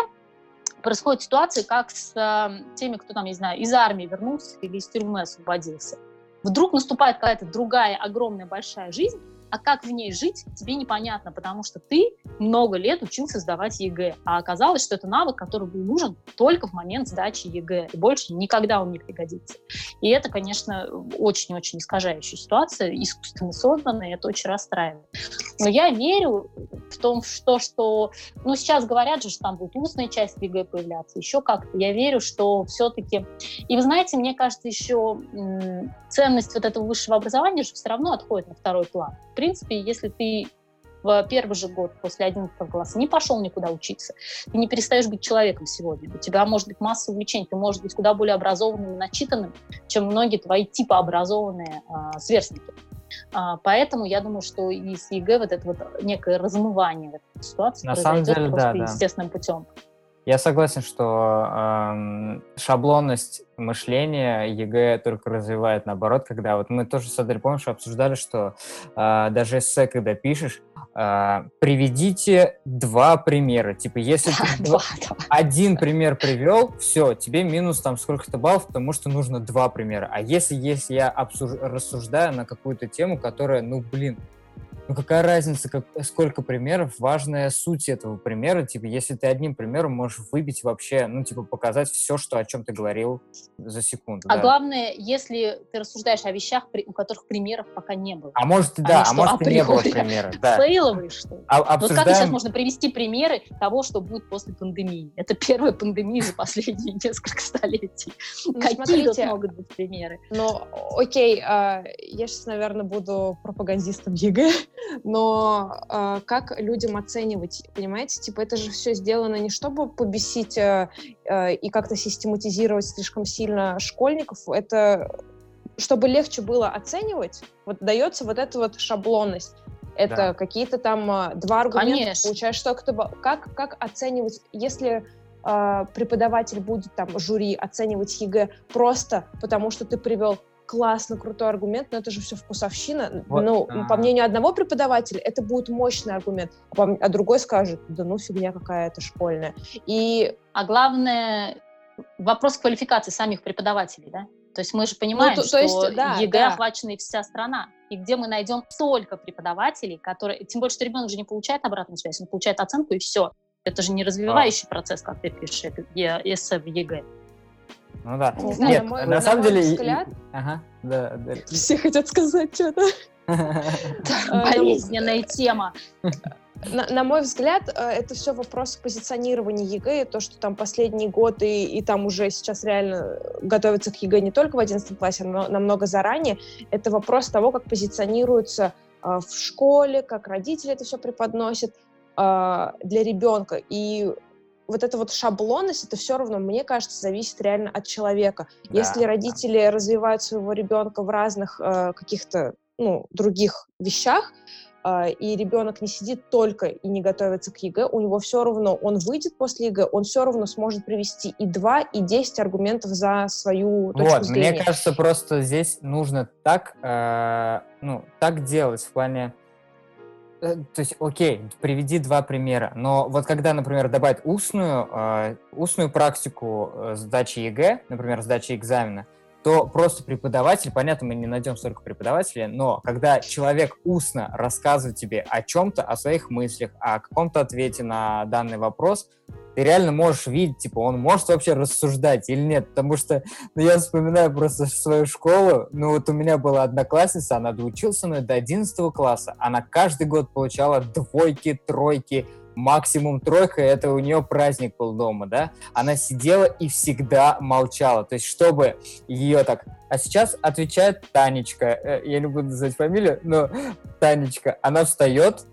[SPEAKER 4] происходят ситуации, как с э, теми, кто там, не знаю, из армии вернулся или из тюрьмы освободился. Вдруг наступает какая-то другая огромная большая жизнь, а как в ней жить, тебе непонятно, потому что ты много лет учился сдавать ЕГЭ, а оказалось, что это навык, который был нужен только в момент сдачи ЕГЭ, и больше никогда он не пригодится. И это, конечно, очень-очень искажающая ситуация, искусственно созданная, и это очень расстраивает. Но я верю в том, что, что ну, сейчас говорят же, что там будет устная часть ЕГЭ появляться, еще как-то. Я верю, что все-таки... И вы знаете, мне кажется, еще ценность вот этого высшего образования же все равно отходит на второй план принципе, если ты в первый же год после 11 класса не пошел никуда учиться, ты не перестаешь быть человеком сегодня. У тебя может быть масса увлечений, ты можешь быть куда более образованным и начитанным, чем многие твои типа образованные а, сверстники. А, поэтому я думаю, что и с ЕГЭ вот это вот некое размывание в этой ситуации
[SPEAKER 2] На самом деле,
[SPEAKER 4] просто
[SPEAKER 2] да,
[SPEAKER 4] естественным путем.
[SPEAKER 2] Я согласен, что э, шаблонность мышления ЕГЭ только развивает наоборот, когда вот мы тоже с Адель, помнишь, обсуждали, что э, даже эссе, когда пишешь, э, приведите два примера. Типа, если ты (laughs) два, один пример привел, все, тебе минус там сколько-то баллов, потому что нужно два примера. А если, если я обсуж... рассуждаю на какую-то тему, которая, ну, блин, ну какая разница, как, сколько примеров, важная суть этого примера, типа, если ты одним примером можешь выбить вообще, ну, типа, показать все, что, о чем ты говорил за секунду.
[SPEAKER 4] А да. главное, если ты рассуждаешь о вещах, у которых примеров пока не было.
[SPEAKER 2] А может, да, а, а может, и не было примеров. Да.
[SPEAKER 4] Фейловые, что ли? А, обсуждаем... Вот как сейчас можно привести примеры того, что будет после пандемии? Это первая пандемия за последние (laughs) несколько столетий. Ну, Какие смотрите, тут могут быть примеры?
[SPEAKER 3] Ну, окей, а, я сейчас, наверное, буду пропагандистом ЕГЭ, но э, как людям оценивать, понимаете? Типа это же все сделано не чтобы побесить э, э, и как-то систематизировать слишком сильно школьников, это чтобы легче было оценивать, вот дается вот эта вот шаблонность. Это да. какие-то там э, два аргумента, Конечно. получаешь что-то. Как, как оценивать, если э, преподаватель будет там жюри оценивать ЕГЭ просто потому, что ты привел классно, крутой аргумент, но это же все вкусовщина. Вот. Ну, А-а-а. по мнению одного преподавателя, это будет мощный аргумент, а, а другой скажет, да ну фигня какая-то школьная. И...
[SPEAKER 4] А главное, вопрос квалификации самих преподавателей, да? То есть мы же понимаем, ну, то, что то есть, да, ЕГЭ да. охвачена и вся страна. И где мы найдем столько преподавателей, которые... Тем более, что ребенок же не получает обратную связь, он получает оценку и все. Это же не развивающий а. процесс, как ты пишешь, это эссе в ЕГЭ.
[SPEAKER 2] Ну да. Не знаю, Нет, на, мой, на, на самом деле...
[SPEAKER 3] Взгляд,
[SPEAKER 2] ага, да, да. (laughs)
[SPEAKER 3] Все хотят сказать что-то. (laughs)
[SPEAKER 4] Болезненная тема. (laughs)
[SPEAKER 3] На, на мой взгляд, э, это все вопрос позиционирования ЕГЭ, то, что там последний год и, и там уже сейчас реально готовятся к ЕГЭ не только в 11 классе, но намного заранее, это вопрос того, как позиционируется э, в школе, как родители это все преподносят э, для ребенка. И вот эта вот шаблонность, это все равно, мне кажется, зависит реально от человека. Да, Если родители да. развивают своего ребенка в разных э, каких-то ну, других вещах, э, и ребенок не сидит только и не готовится к ЕГЭ, у него все равно, он выйдет после ЕГЭ, он все равно сможет привести и два, и десять аргументов за свою точку
[SPEAKER 2] вот, зрения. Мне кажется, просто здесь нужно так, э, ну, так делать в плане то есть, окей, приведи два примера. Но вот когда, например, добавить устную, э, устную практику э, сдачи ЕГЭ, например, сдачи экзамена, то просто преподаватель, понятно, мы не найдем столько преподавателей, но когда человек устно рассказывает тебе о чем-то, о своих мыслях, о каком-то ответе на данный вопрос, ты реально можешь видеть, типа, он может вообще рассуждать или нет, потому что, ну, я вспоминаю просто свою школу, ну, вот у меня была одноклассница, она доучился мной до 11 класса, она каждый год получала двойки, тройки, максимум тройка, это у нее праздник был дома, да, она сидела и всегда молчала, то есть чтобы ее так... А сейчас отвечает Танечка, э, я не буду называть фамилию, но Танечка, она встает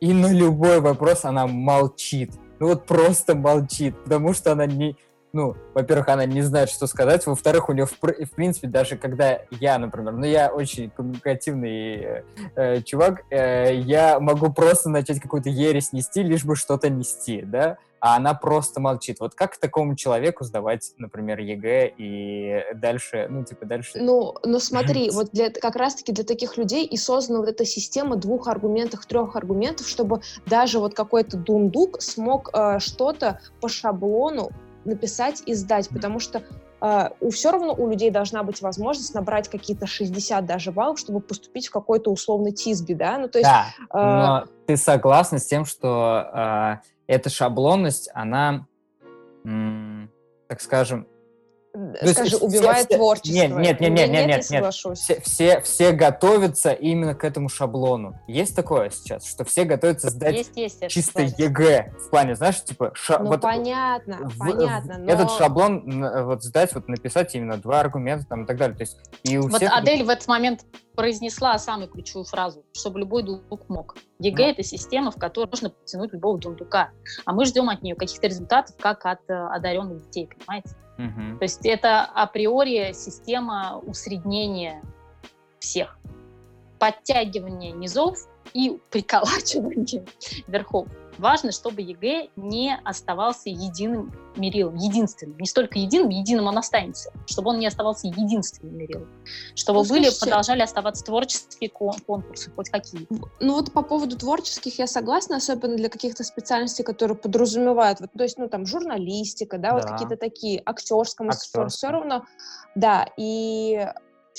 [SPEAKER 2] и на любой вопрос она молчит ну вот просто молчит, потому что она не, ну, во-первых, она не знает, что сказать, во-вторых, у нее, в, в принципе, даже когда я, например, ну, я очень коммуникативный э, э, чувак, э, я могу просто начать какую-то ересь нести, лишь бы что-то нести, да, а она просто молчит. Вот как такому человеку сдавать, например, ЕГЭ и дальше, ну, типа, дальше...
[SPEAKER 3] Ну, ну смотри, вот для, как раз-таки для таких людей и создана вот эта система двух аргументов, трех аргументов, чтобы даже вот какой-то дундук смог э, что-то по шаблону написать и сдать, потому что Uh, у все равно у людей должна быть возможность набрать какие-то 60 даже баллов, чтобы поступить в какой-то условный ТИСБИ, да?
[SPEAKER 2] Ну, то есть, да, uh, но ты согласна с тем, что uh, эта шаблонность, она, так скажем,
[SPEAKER 3] Скажи, есть, убивает все, творчество.
[SPEAKER 2] Нет, нет, нет, нет, нет, нет, нет. Все, все, все готовятся именно к этому шаблону. Есть такое сейчас, что все готовятся сдать есть, есть, чисто ЕГЭ в плане, знаешь, типа...
[SPEAKER 3] Ша, ну, вот, понятно, в, понятно,
[SPEAKER 2] но... Этот шаблон вот сдать, вот написать именно два аргумента там и так далее. То есть и у
[SPEAKER 4] вот
[SPEAKER 2] всех...
[SPEAKER 4] Адель в этот момент произнесла самую ключевую фразу, чтобы любой дундук мог. ЕГЭ ну. — это система, в которой можно потянуть любого дундука. А мы ждем от нее каких-то результатов, как от э, одаренных детей, понимаете? Угу. То есть это априори система усреднения всех. Подтягивание низов и приколачивание (laughs) верхов. Важно, чтобы ЕГЭ не оставался единым мерилом, единственным. Не столько единым, единым он останется, чтобы он не оставался единственным мерилом. Чтобы ну, были, слушайте, продолжали оставаться творческие конкурсы, хоть какие.
[SPEAKER 3] Ну вот по поводу творческих я согласна, особенно для каких-то специальностей, которые подразумевают, вот, то есть, ну там, журналистика, да, да. вот какие-то такие, актерское мастерство, все равно, да, и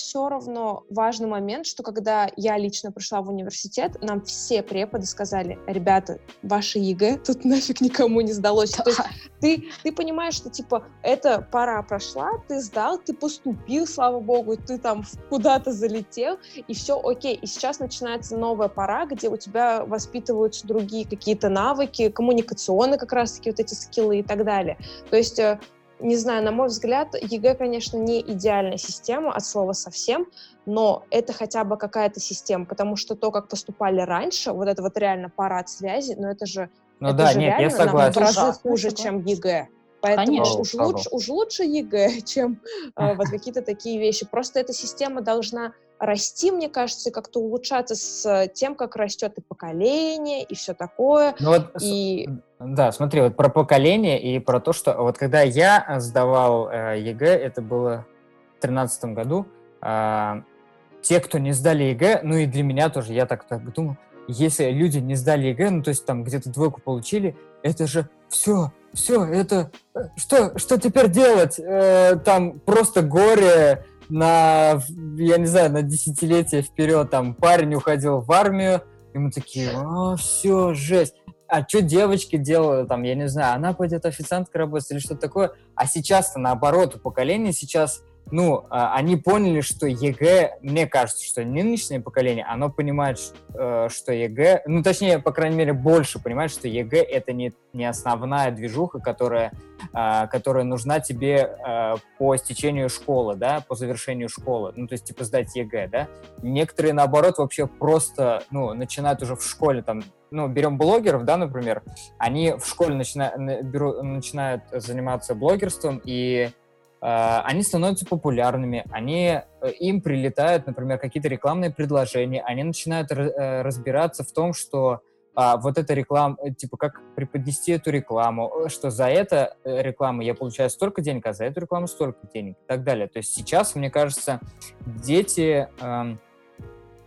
[SPEAKER 3] все равно важный момент, что когда я лично пришла в университет, нам все преподы сказали, ребята, ваше ЕГЭ (laughs) тут нафиг никому не сдалось. То есть ты, ты понимаешь, что типа эта пора прошла, ты сдал, ты поступил, слава богу, ты там куда-то залетел, и все окей. И сейчас начинается новая пора, где у тебя воспитываются другие какие-то навыки, коммуникационные как раз-таки вот эти скиллы и так далее. То есть э, не знаю, на мой взгляд, ЕГЭ, конечно, не идеальная система от слова совсем, но это хотя бы какая-то система, потому что то, как поступали раньше, вот это вот реально парад связи, но это же,
[SPEAKER 2] ну,
[SPEAKER 3] это
[SPEAKER 2] да,
[SPEAKER 3] же
[SPEAKER 2] нет,
[SPEAKER 3] реально
[SPEAKER 2] я согласен.
[SPEAKER 3] в разы хуже, чем ЕГЭ. Поэтому Конечно. уж лучше, уж лучше ЕГЭ, (laughs) чем э, вот (laughs) какие-то такие вещи. Просто эта система должна расти, мне кажется, и как-то улучшаться с тем, как растет и поколение, и все такое.
[SPEAKER 2] Ну вот, и... Да, смотри, вот про поколение и про то, что вот когда я сдавал э, ЕГЭ, это было в тринадцатом году, э, те, кто не сдали ЕГЭ, ну и для меня тоже, я так, так думал, если люди не сдали ЕГЭ, ну то есть там где-то двойку получили, это же все, все, это э, что, что теперь делать? Э, там просто горе на, я не знаю, на десятилетия вперед. Там парень уходил в армию, мы такие, а, все, жесть. А что девочки делают, там, я не знаю, она пойдет официанткой работать или что-то такое. А сейчас-то наоборот, у поколения сейчас ну, а, они поняли, что ЕГЭ, мне кажется, что нынешнее поколение, оно понимает, э, что ЕГЭ, ну, точнее, по крайней мере, больше понимает, что ЕГЭ — это не, не основная движуха, которая, а, которая нужна тебе э, по стечению школы, да, по завершению школы, ну, то есть, типа, сдать ЕГЭ, да. Некоторые, наоборот, вообще просто, ну, начинают уже в школе, там, ну, берем блогеров, да, например, они в школе начина, беру, начинают заниматься блогерством, и а, они становятся популярными, они, э, им прилетают, например, какие-то рекламные предложения, они начинают э, разбираться в том, что а, вот эта реклама, э, типа, как преподнести эту рекламу, что за это рекламу я получаю столько денег, а за эту рекламу столько денег и так далее. То есть сейчас, мне кажется, дети, э,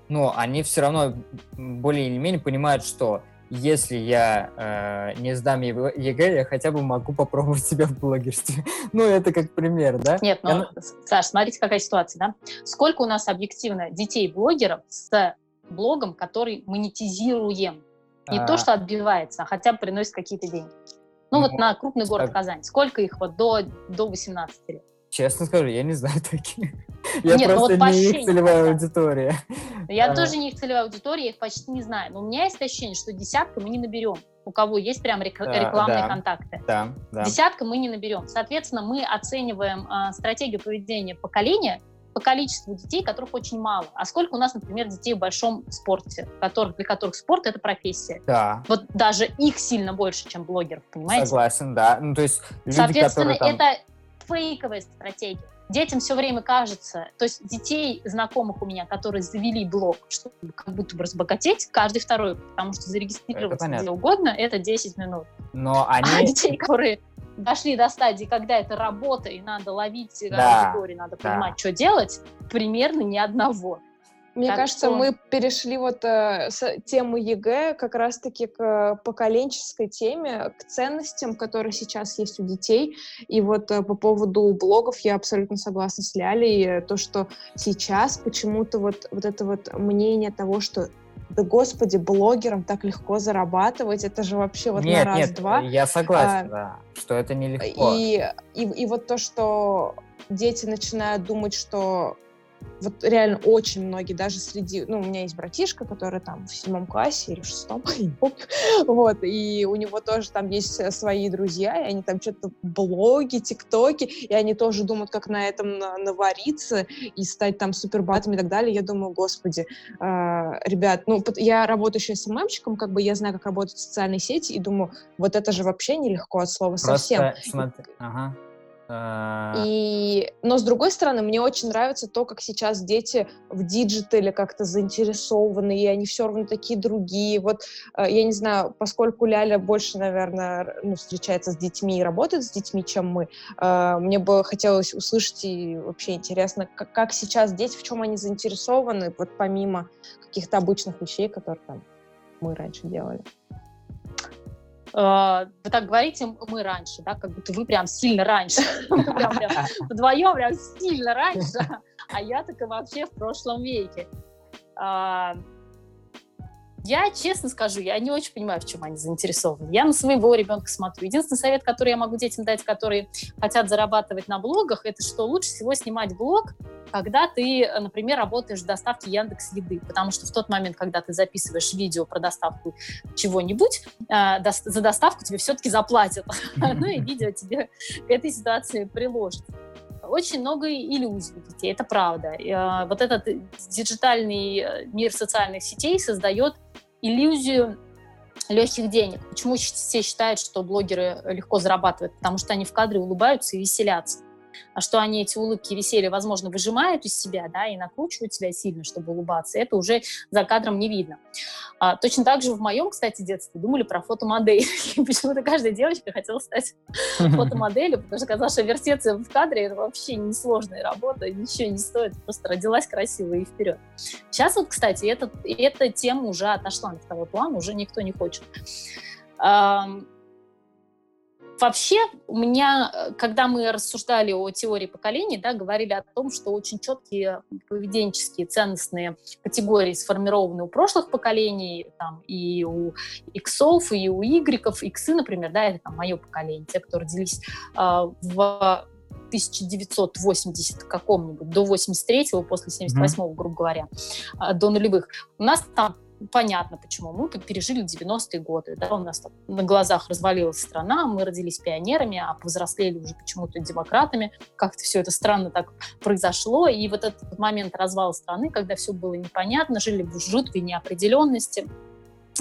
[SPEAKER 2] ну, они все равно более или менее понимают, что если я э, не сдам ЕГЭ, я хотя бы могу попробовать себя в блогерстве. (laughs) ну, это как пример, да?
[SPEAKER 4] Нет, ну, я... Саш, смотрите, какая ситуация, да? Сколько у нас объективно детей-блогеров с блогом, который монетизируем? Не а... то, что отбивается, а хотя бы приносит какие-то деньги. Ну, ну вот на крупный город так... Казань. Сколько их вот до, до 18 лет?
[SPEAKER 2] Честно скажу, я не знаю (laughs) таких. Я Нет, ну просто ну вот не их целевая аудитория.
[SPEAKER 4] Я а. тоже не их целевая аудитория, я их почти не знаю. Но у меня есть ощущение, что десятка мы не наберем. У кого есть прям рек- да, рекламные да, контакты.
[SPEAKER 2] Да, да.
[SPEAKER 4] Десятка мы не наберем. Соответственно, мы оцениваем э, стратегию поведения поколения по количеству детей, которых очень мало. А сколько у нас, например, детей в большом спорте, которых, для которых спорт — это профессия.
[SPEAKER 2] Да.
[SPEAKER 4] Вот даже их сильно больше, чем блогеров, понимаете?
[SPEAKER 2] Согласен, да. Ну, то есть
[SPEAKER 4] люди, Соответственно,
[SPEAKER 2] которые,
[SPEAKER 4] там... это фейковая стратегия. Детям все время кажется, то есть детей, знакомых у меня, которые завели блог, чтобы как будто бы разбогатеть, каждый второй, потому что зарегистрироваться где угодно, это 10 минут.
[SPEAKER 2] Но они...
[SPEAKER 4] А (laughs) детей, которые дошли до стадии, когда это работа, и надо ловить да, аудиторию, надо да. понимать, что делать, примерно ни одного.
[SPEAKER 3] Мне так кажется, что... мы перешли вот э, с темы ЕГЭ как раз-таки к поколенческой теме, к ценностям, которые сейчас есть у детей. И вот э, по поводу блогов я абсолютно согласна с Лялей. То, что сейчас почему-то вот, вот это вот мнение того, что да господи, блогерам так легко зарабатывать, это же вообще вот
[SPEAKER 2] нет,
[SPEAKER 3] на раз-два.
[SPEAKER 2] я согласен, а, да, что это нелегко.
[SPEAKER 3] И, и, и вот то, что дети начинают думать, что вот реально очень многие, даже среди, ну, у меня есть братишка, который там в седьмом классе или в шестом, (laughs) вот, и у него тоже там есть свои друзья, и они там что-то блоги, тиктоки, и они тоже думают, как на этом навариться и стать там супербатами и так далее. Я думаю, господи, э, ребят, ну, я работаю еще СММщиком, как бы я знаю, как работают социальные сети, и думаю, вот это же вообще нелегко от слова Просто совсем.
[SPEAKER 2] Смотри, ага.
[SPEAKER 3] А. И, но с другой стороны, мне очень нравится то, как сейчас дети в digital'е как-то заинтересованы, и они все равно такие другие. Вот, э, я не знаю, поскольку Ляля больше, наверное, ну, встречается с детьми и работает с детьми, чем мы, э, мне бы хотелось услышать и вообще интересно, как, как сейчас дети, в чем они заинтересованы, вот помимо каких-то обычных вещей, которые там мы раньше делали.
[SPEAKER 4] Э, вы так говорите, мы раньше, да, как будто вы прям сильно раньше, (laughs) вдвоем прям сильно раньше, а я так и вообще в прошлом веке. Я честно скажу, я не очень понимаю, в чем они заинтересованы. Я на своего ребенка смотрю. Единственный совет, который я могу детям дать, которые хотят зарабатывать на блогах, это что лучше всего снимать блог, когда ты, например, работаешь в доставке Яндекс Еды, потому что в тот момент, когда ты записываешь видео про доставку чего-нибудь, э, за доставку тебе все-таки заплатят, (laughs) ну и видео тебе к этой ситуации приложат очень много иллюзий у детей, это правда. Э, вот этот диджитальный э, мир социальных сетей создает иллюзию легких денег. Почему все считают, что блогеры легко зарабатывают? Потому что они в кадре улыбаются и веселятся а что они эти улыбки и веселье, возможно, выжимают из себя, да, и накручивают себя сильно, чтобы улыбаться, это уже за кадром не видно. А, точно так же в моем, кстати, детстве думали про фотомодель. (laughs) Почему-то каждая девочка хотела стать (laughs) фотомоделью, потому что казалось, что вертеться в кадре — это вообще несложная работа, ничего не стоит, просто родилась красивой и вперед. Сейчас вот, кстати, эта, эта тема уже отошла на второй план, уже никто не хочет. Вообще, у меня, э, когда мы рассуждали о теории поколений, да, говорили о том, что очень четкие поведенческие ценностные категории сформированы у прошлых поколений, там, и у иксов, и у игреков. Иксы, например, да, это там мое поколение, те, кто родились э, в 1980 каком-нибудь, до 83-го, после 78-го, грубо говоря, э, до нулевых. У нас там понятно, почему. Мы пережили 90-е годы, да, у нас там на глазах развалилась страна, мы родились пионерами, а повзрослели уже почему-то демократами. Как-то все это странно так произошло. И вот этот момент развала страны, когда все было непонятно, жили в жуткой неопределенности,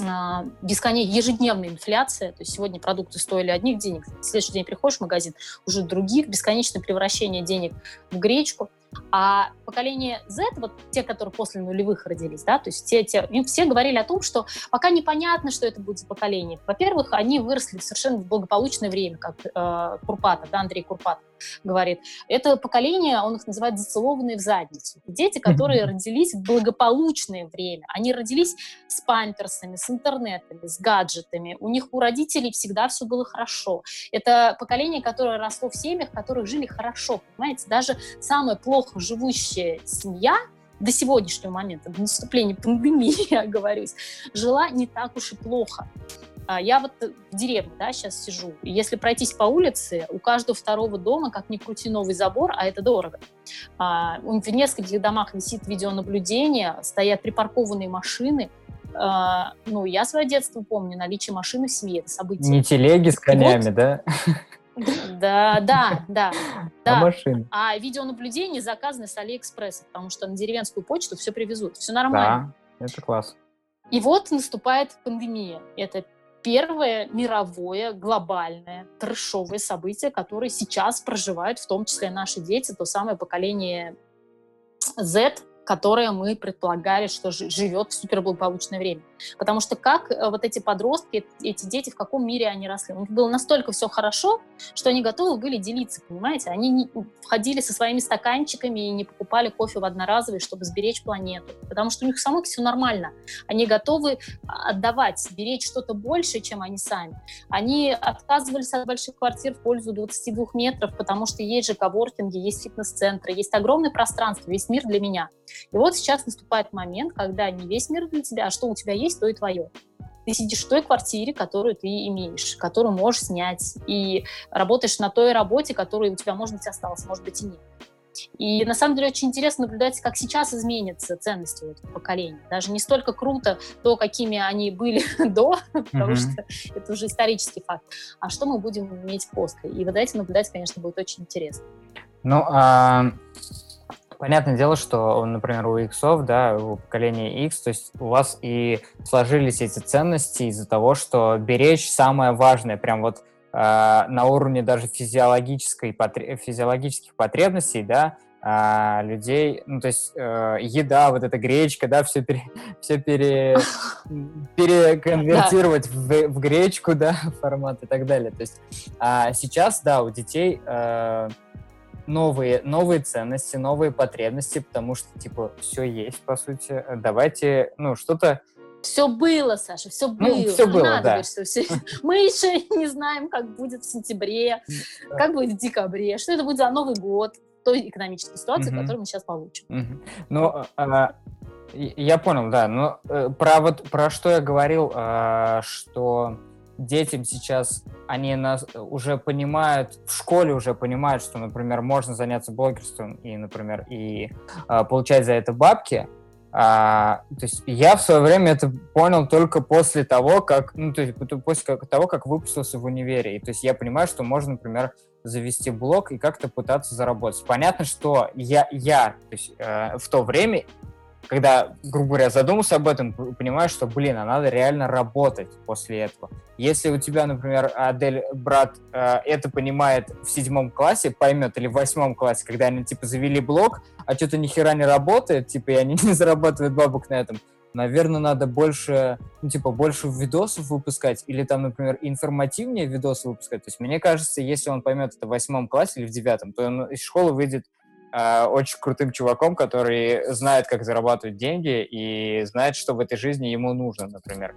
[SPEAKER 4] а, бесконечная ежедневная инфляция, то есть сегодня продукты стоили одних денег, в следующий день приходишь в магазин, уже других, бесконечное превращение денег в гречку – а поколение Z, вот те, которые после нулевых родились, да, то есть те, те, все говорили о том, что пока непонятно, что это будет за поколение. Во-первых, они выросли в совершенно благополучное время, как э, Курпатов, да, Андрей Курпатов говорит. Это поколение, он их называет зацелованные в задницу. Дети, которые родились в благополучное время. Они родились с памперсами, с интернетами, с гаджетами. У них у родителей всегда все было хорошо. Это поколение, которое росло в семьях, в которых жили хорошо. Понимаете, даже самая плохо живущая семья до сегодняшнего момента, до наступления пандемии, (laughs) я говорюсь, жила не так уж и плохо. А, я вот в деревне, да, сейчас сижу. Если пройтись по улице, у каждого второго дома, как ни крути, новый забор, а это дорого. А, в нескольких домах висит видеонаблюдение, стоят припаркованные машины. А, ну, я свое детство помню, наличие машины в семье, это событие.
[SPEAKER 2] Не телеги с конями, вот. да?
[SPEAKER 4] Да, да, да.
[SPEAKER 2] А машины?
[SPEAKER 4] А видеонаблюдение заказано с Алиэкспресса, потому что на деревенскую почту все привезут. Все нормально.
[SPEAKER 2] Да, это класс.
[SPEAKER 4] И вот наступает пандемия. Это первое мировое, глобальное, трэшовое событие, которое сейчас проживают в том числе наши дети, то самое поколение Z, которое мы предполагали, что живет в суперблагополучное время. Потому что как э, вот эти подростки, эти дети, в каком мире они росли? У них было настолько все хорошо, что они готовы были делиться, понимаете? Они не входили со своими стаканчиками и не покупали кофе в одноразовый, чтобы сберечь планету. Потому что у них самых все нормально. Они готовы отдавать, беречь что-то большее, чем они сами. Они отказывались от больших квартир в пользу 22 метров, потому что есть же коворкинги, есть фитнес-центры, есть огромное пространство, весь мир для меня. И вот сейчас наступает момент, когда не весь мир для тебя, а что у тебя есть, то и твое. Ты сидишь в той квартире, которую ты имеешь, которую можешь снять, и работаешь на той работе, которая у тебя, может быть, осталась, может быть, и нет. И на самом деле очень интересно наблюдать, как сейчас изменятся ценности у этого поколения. Даже не столько круто то, какими они были (laughs) до, потому что это уже исторический факт, а что мы будем иметь после. И вот этим наблюдать, конечно, будет очень интересно.
[SPEAKER 2] Ну, а Понятное дело, что, например, у иксов, да, у поколения X, то есть у вас и сложились эти ценности из-за того, что беречь самое важное, прям вот э, на уровне даже физиологической, потр... физиологических потребностей, да, э, людей, ну, то есть э, еда, вот эта гречка, да, все, пере, (laughs) все пере, (laughs) переконвертировать в, в гречку, да, (laughs) формат и так далее. То есть а сейчас, да, у детей э, новые, новые ценности, новые потребности, потому что, типа, все есть, по сути. Давайте, ну, что-то...
[SPEAKER 4] Все было, Саша, все ну, было.
[SPEAKER 2] Все было, надо да.
[SPEAKER 4] Что все... (laughs) Мы еще не знаем, как будет в сентябре, как будет в декабре, что это будет за Новый год, той экономической ситуации, угу. которую мы сейчас получим.
[SPEAKER 2] Угу. Ну, а, я понял, да. Но э, про вот про что я говорил, а, что детям сейчас, они нас уже понимают, в школе уже понимают, что, например, можно заняться блогерством и, например, и а, получать за это бабки. А, то есть я в свое время это понял только после того, как, ну, то есть после того, как выпустился в универе. И, то есть я понимаю, что можно, например, завести блог и как-то пытаться заработать. Понятно, что я, я то есть, э, в то время когда, грубо говоря, задумался об этом, понимаешь, что, блин, а надо реально работать после этого. Если у тебя, например, Адель, брат, э, это понимает в седьмом классе, поймет, или в восьмом классе, когда они, типа, завели блог, а что-то ни хера не работает, типа, и они (laughs) не зарабатывают бабок на этом, наверное, надо больше, ну, типа, больше видосов выпускать, или там, например, информативнее видосы выпускать. То есть, мне кажется, если он поймет это в восьмом классе или в девятом, то он из школы выйдет э, очень крутым чуваком, который знает, как зарабатывать деньги и знает, что в этой жизни ему нужно, например.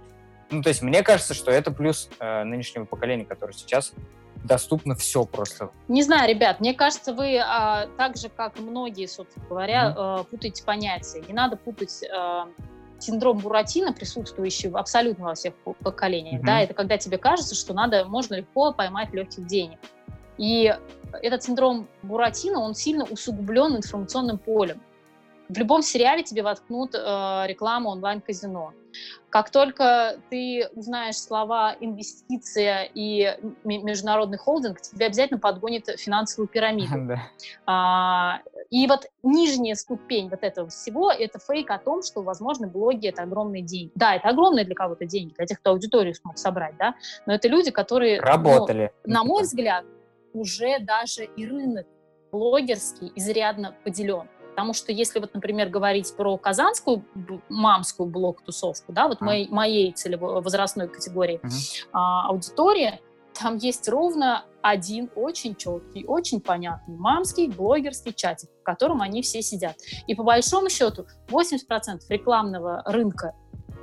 [SPEAKER 2] Ну, то есть мне кажется, что это плюс э, нынешнего поколения, которое сейчас доступно все просто.
[SPEAKER 4] Не знаю, ребят, мне кажется, вы а, так же, как и многие, собственно говоря, mm-hmm. э, путаете понятия. Не надо путать э, синдром Буратино, присутствующий абсолютно во всех поколениях. Mm-hmm. Да, это когда тебе кажется, что надо, можно легко поймать легких денег. И этот синдром Буратино, он сильно усугублен информационным полем. В любом сериале тебе воткнут э, рекламу онлайн-казино. Как только ты узнаешь слова инвестиция и международный холдинг, тебе обязательно подгонит финансовую пирамиду. (laughs) Да. А, и вот нижняя ступень вот этого всего — это фейк о том, что, возможно, блоги — это огромные деньги. Да, это огромные для кого-то деньги, для тех, кто аудиторию смог собрать, да, но это люди, которые...
[SPEAKER 2] Ну, Работали.
[SPEAKER 4] Ну, на мой взгляд, уже даже и рынок блогерский изрядно поделен. Потому что если вот, например, говорить про казанскую мамскую блог-тусовку, да, вот моей, моей целевой возрастной категории uh-huh. а, аудитории, там есть ровно один очень четкий, очень понятный мамский блогерский чатик, в котором они все сидят. И по большому счету 80% рекламного рынка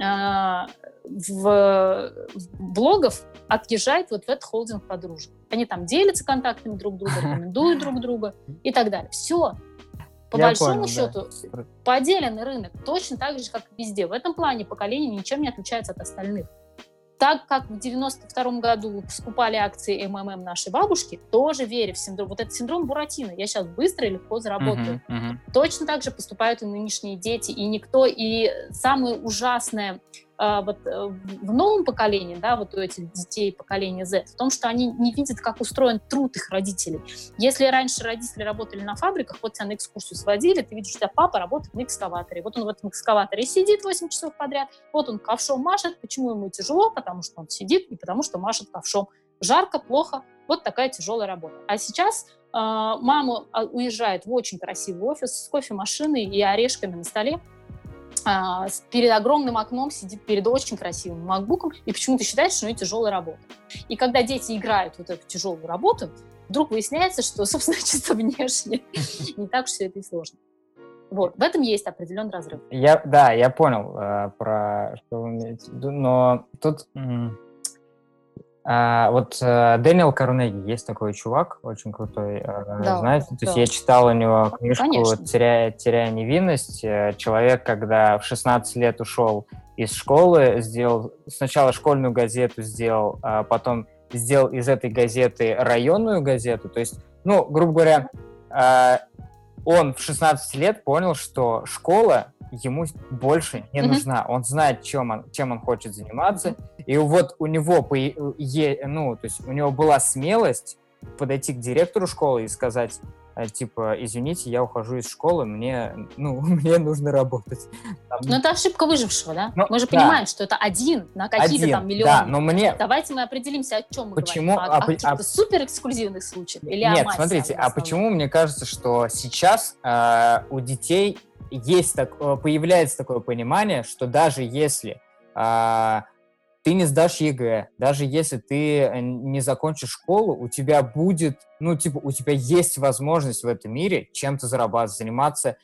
[SPEAKER 4] а, в, в блогов отъезжает вот в этот холдинг подружек. Они там делятся контактами друг друга, рекомендуют друг друга и так далее. Все. По Я большому понял, счету, да. поделенный рынок точно так же, как и везде. В этом плане поколение ничем не отличается от остальных. Так как в 92 году скупали акции МММ нашей бабушки, тоже веря в синдром, вот этот синдром Буратино, я сейчас быстро и легко заработаю. Uh-huh, uh-huh. Точно так же поступают и нынешние дети, и никто, и самое ужасное, вот э, в новом поколении, да, вот у этих детей поколения Z, в том, что они не видят, как устроен труд их родителей. Если раньше родители работали на фабриках, вот тебя на экскурсию сводили, ты видишь, что папа работает на экскаваторе. Вот он в этом экскаваторе сидит 8 часов подряд, вот он ковшом машет. Почему ему тяжело? Потому что он сидит и потому что машет ковшом. Жарко, плохо, вот такая тяжелая работа. А сейчас э, мама а, уезжает в очень красивый офис с кофемашиной и орешками на столе, а, перед огромным окном сидит перед очень красивым макбуком и почему-то считает, что у нее тяжелая работа. И когда дети играют вот эту тяжелую работу, вдруг выясняется, что, (laughs) собственно, чисто внешне (laughs) не так все это и сложно. Вот, в этом есть определенный разрыв.
[SPEAKER 2] Я, да, я понял э, про что вы имеете в виду, но тут а, вот э, Дэниел Карнеги, есть такой чувак, очень крутой, э, да, знаете, да. то есть я читал у него книжку «Теряя, «Теряя невинность». Э, человек, когда в 16 лет ушел из школы, сделал сначала школьную газету сделал, а потом сделал из этой газеты районную газету, то есть, ну, грубо говоря, э, он в 16 лет понял, что школа ему больше не mm-hmm. нужна. Он знает, чем он, чем он хочет заниматься. И вот у него, по, е, ну, то есть у него была смелость подойти к директору школы и сказать, типа, извините, я ухожу из школы, мне, ну, (laughs) мне нужно работать.
[SPEAKER 4] Там... Но это ошибка выжившего, да? Но, мы же да. понимаем, что это один на какие-то там миллионы. Да,
[SPEAKER 2] но мне...
[SPEAKER 4] Давайте мы определимся, о чем мы почему? говорим. О, а, о, о... супер эксклюзивных случаях или
[SPEAKER 2] Нет, смотрите, а почему мне кажется, что сейчас э, у детей есть так, э, появляется такое понимание, что даже если э, ты не сдашь ЕГЭ, даже если ты э, не закончишь школу, у тебя будет, ну, типа, у тебя есть возможность в этом мире чем-то зарабатывать, заниматься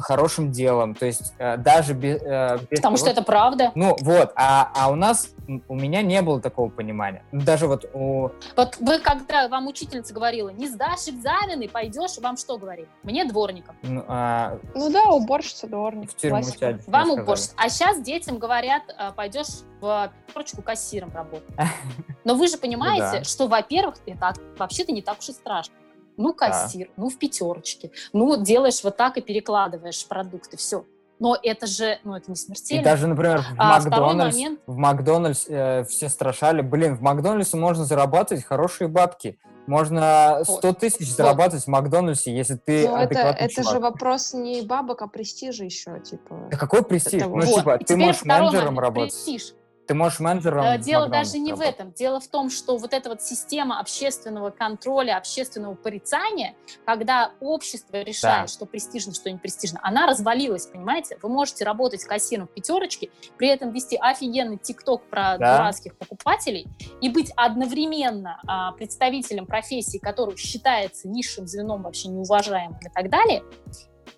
[SPEAKER 2] хорошим делом, то есть э, даже без,
[SPEAKER 4] э, без потому того, что это правда.
[SPEAKER 2] Ну вот, а а у нас у меня не было такого понимания, даже вот у.
[SPEAKER 4] Вот вы когда вам учительница говорила, не сдашь экзамены, пойдешь, вам что говорили? Мне дворником.
[SPEAKER 3] Ну, а... ну да, уборщица, дворник.
[SPEAKER 2] В тюрьму тебя,
[SPEAKER 4] Вам уборщица. А сейчас детям говорят, э, пойдешь в строчку кассиром работать. (laughs) Но вы же понимаете, ну что, во-первых, это вообще-то не так уж и страшно ну кассир, да. ну в пятерочке, ну делаешь вот так и перекладываешь продукты, все. Но это же, ну это не смертельно.
[SPEAKER 2] И даже, например, в а, Макдональдс, момент... в Макдональдс э, все страшали, блин, в Макдональдсе можно зарабатывать хорошие бабки. Можно 100 тысяч вот. зарабатывать в Макдональдсе, если ты
[SPEAKER 3] ну, это, это же вопрос не бабок, а престижа еще, типа.
[SPEAKER 2] Да какой престиж? Это ну, вот. типа, ты можешь менеджером работать. Престиж. Ты можешь менеджером... Э,
[SPEAKER 4] дело даже не работать. в этом. Дело в том, что вот эта вот система общественного контроля, общественного порицания, когда общество решает, да. что престижно, что не престижно, она развалилась, понимаете? Вы можете работать кассиром в пятерочке, при этом вести офигенный TikTok про да. дурацких покупателей и быть одновременно а, представителем профессии, которую считается низшим звеном, вообще неуважаемым и так далее,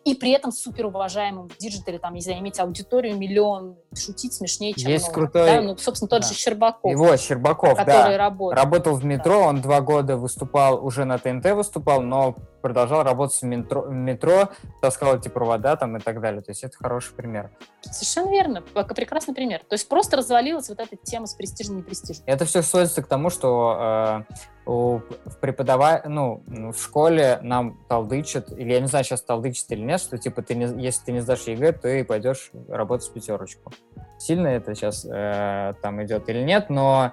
[SPEAKER 4] и при этом супер уважаемым в диджитале, там, не знаю, иметь аудиторию миллион, шутить смешнее, чем
[SPEAKER 2] Есть много, крутой... Да?
[SPEAKER 4] Ну, собственно, тот да. же Щербаков.
[SPEAKER 2] Его, Щербаков, который да. Работал. работал в метро, да. он два года выступал, уже на ТНТ выступал, но продолжал работать в метро, метро таскал эти провода там и так далее. То есть это хороший пример.
[SPEAKER 4] Совершенно верно. Прекрасный пример. То есть просто развалилась вот эта тема с престижным и непрестижным.
[SPEAKER 2] Это все сводится к тому, что э, у, в преподава... ну, в школе нам толдычат, или я не знаю, сейчас толдычат или нет, что типа ты не, если ты не сдашь ЕГЭ, ты пойдешь работать в пятерочку. Сильно это сейчас э, там идет или нет, но,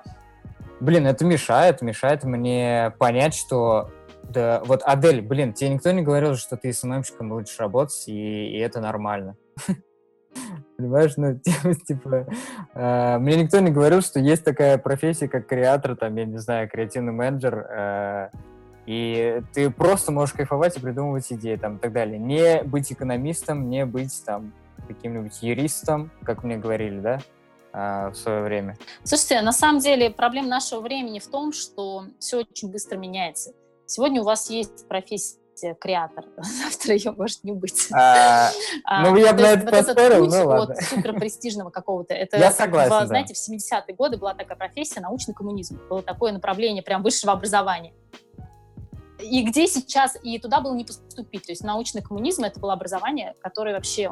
[SPEAKER 2] блин, это мешает, мешает мне понять, что да, вот Адель, блин, тебе никто не говорил, что ты СММщиком будешь работать, и, и это нормально. (laughs) Понимаешь, ну, (laughs) типа, э, мне никто не говорил, что есть такая профессия, как креатор, там, я не знаю, креативный менеджер, э, и ты просто можешь кайфовать и придумывать идеи, там, и так далее. Не быть экономистом, не быть, там, каким-нибудь юристом, как мне говорили, да, э, в свое время.
[SPEAKER 4] Слушайте, на самом деле проблема нашего времени в том, что все очень быстро меняется. Сегодня у вас есть профессия креатор, (laughs) завтра ее может не быть. А,
[SPEAKER 2] а, ну, я бы на это поспорил, ну ладно.
[SPEAKER 4] от суперпрестижного какого-то. Это,
[SPEAKER 2] я согласен,
[SPEAKER 4] Знаете, в 70-е годы была такая профессия научный коммунизм. Было такое направление прям высшего образования. И где сейчас, и туда было не поступить. То есть научный коммунизм — это было образование, которое вообще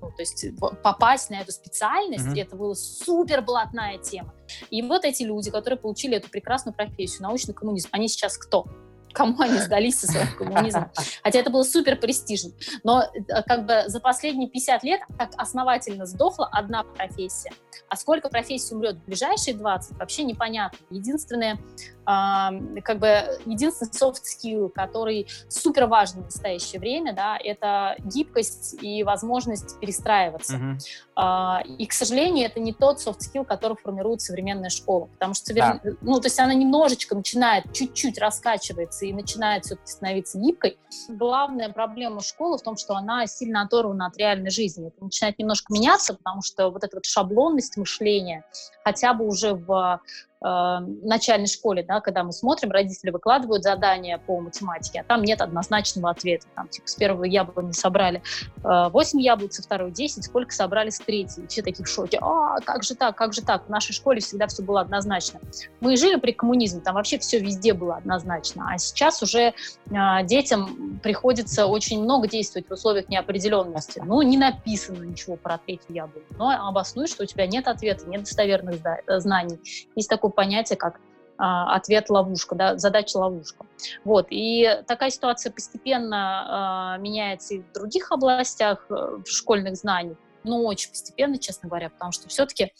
[SPEAKER 4] ну, то есть попасть на эту специальность, mm-hmm. это была супер блатная тема. И вот эти люди, которые получили эту прекрасную профессию, научный коммунизм, они сейчас кто? Кому они сдались со своим коммунизмом. Хотя это было супер престижно. Но э, как бы за последние 50 лет так основательно сдохла одна профессия. А сколько профессий умрет в ближайшие 20, вообще непонятно. Единственное, как бы единственный soft skill, который супер важен в настоящее время, да, это гибкость и возможность перестраиваться. Uh-huh. И, к сожалению, это не тот soft skill, который формирует современная школа, потому что, да. ну, то есть она немножечко начинает, чуть-чуть раскачивается и начинает все-таки становиться гибкой. Главная проблема школы в том, что она сильно оторвана от реальной жизни. Это начинает немножко меняться, потому что вот эта вот шаблонность мышления хотя бы уже в начальной школе, да, когда мы смотрим, родители выкладывают задания по математике, а там нет однозначного ответа. Там, типа, с первого яблони собрали э, 8 яблок, со второго 10, сколько собрали с третьей. Все такие в шоке. А, как же так, как же так? В нашей школе всегда все было однозначно. Мы жили при коммунизме, там вообще все везде было однозначно. А сейчас уже э, детям приходится очень много действовать в условиях неопределенности. Ну, не написано ничего про третью яблоню, но обоснуй, что у тебя нет ответа, нет достоверных знаний. Есть такой понятие, как а, ответ-ловушка, да, задача-ловушка. Вот. И такая ситуация постепенно а, меняется и в других областях э, школьных знаний, но очень постепенно, честно говоря, потому что все-таки,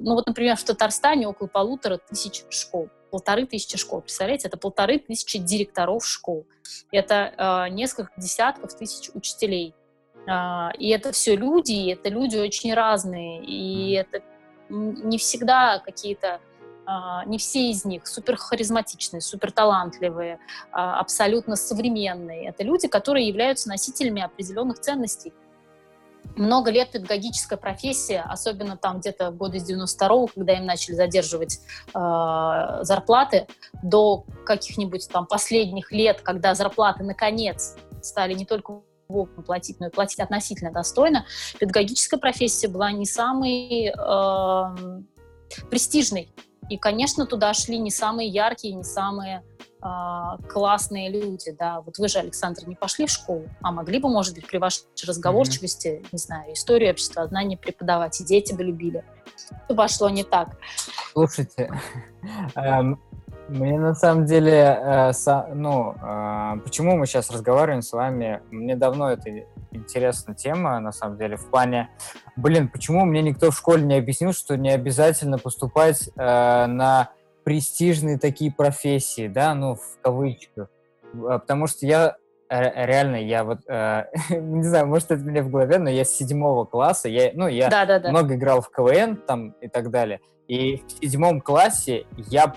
[SPEAKER 4] ну вот, например, в Татарстане около полутора тысяч школ, полторы тысячи школ, представляете, это полторы тысячи директоров школ, это э, несколько десятков тысяч учителей, э, и это все люди, и это люди очень разные, и это не всегда какие-то не все из них супер харизматичные, супер талантливые, а, абсолютно современные. Это люди, которые являются носителями определенных ценностей. Много лет педагогическая профессия, особенно там где-то года с 92-го, когда им начали задерживать э, зарплаты, до каких-нибудь там последних лет, когда зарплаты наконец стали не только платить, но и платить относительно достойно, педагогическая профессия была не самой э, престижной и, конечно, туда шли не самые яркие, не самые э, классные люди, да. Вот вы же, Александр, не пошли в школу, а могли бы, может быть, при вашей разговорчивости, mm-hmm. не знаю, историю общества, знания преподавать, и дети бы любили. Что пошло не так?
[SPEAKER 2] Слушайте, (laughs) эм, мне на самом деле, э, ну, э, почему мы сейчас разговариваем с вами, мне давно это интересная тема, на самом деле, в плане, блин, почему мне никто в школе не объяснил, что не обязательно поступать э, на престижные такие профессии, да, ну, в кавычках. А, потому что я реально, я вот, э, (laughs) не знаю, может, это мне в голове, но я с седьмого класса, я, ну, я да, да, да. много играл в КВН там и так далее, и в седьмом классе я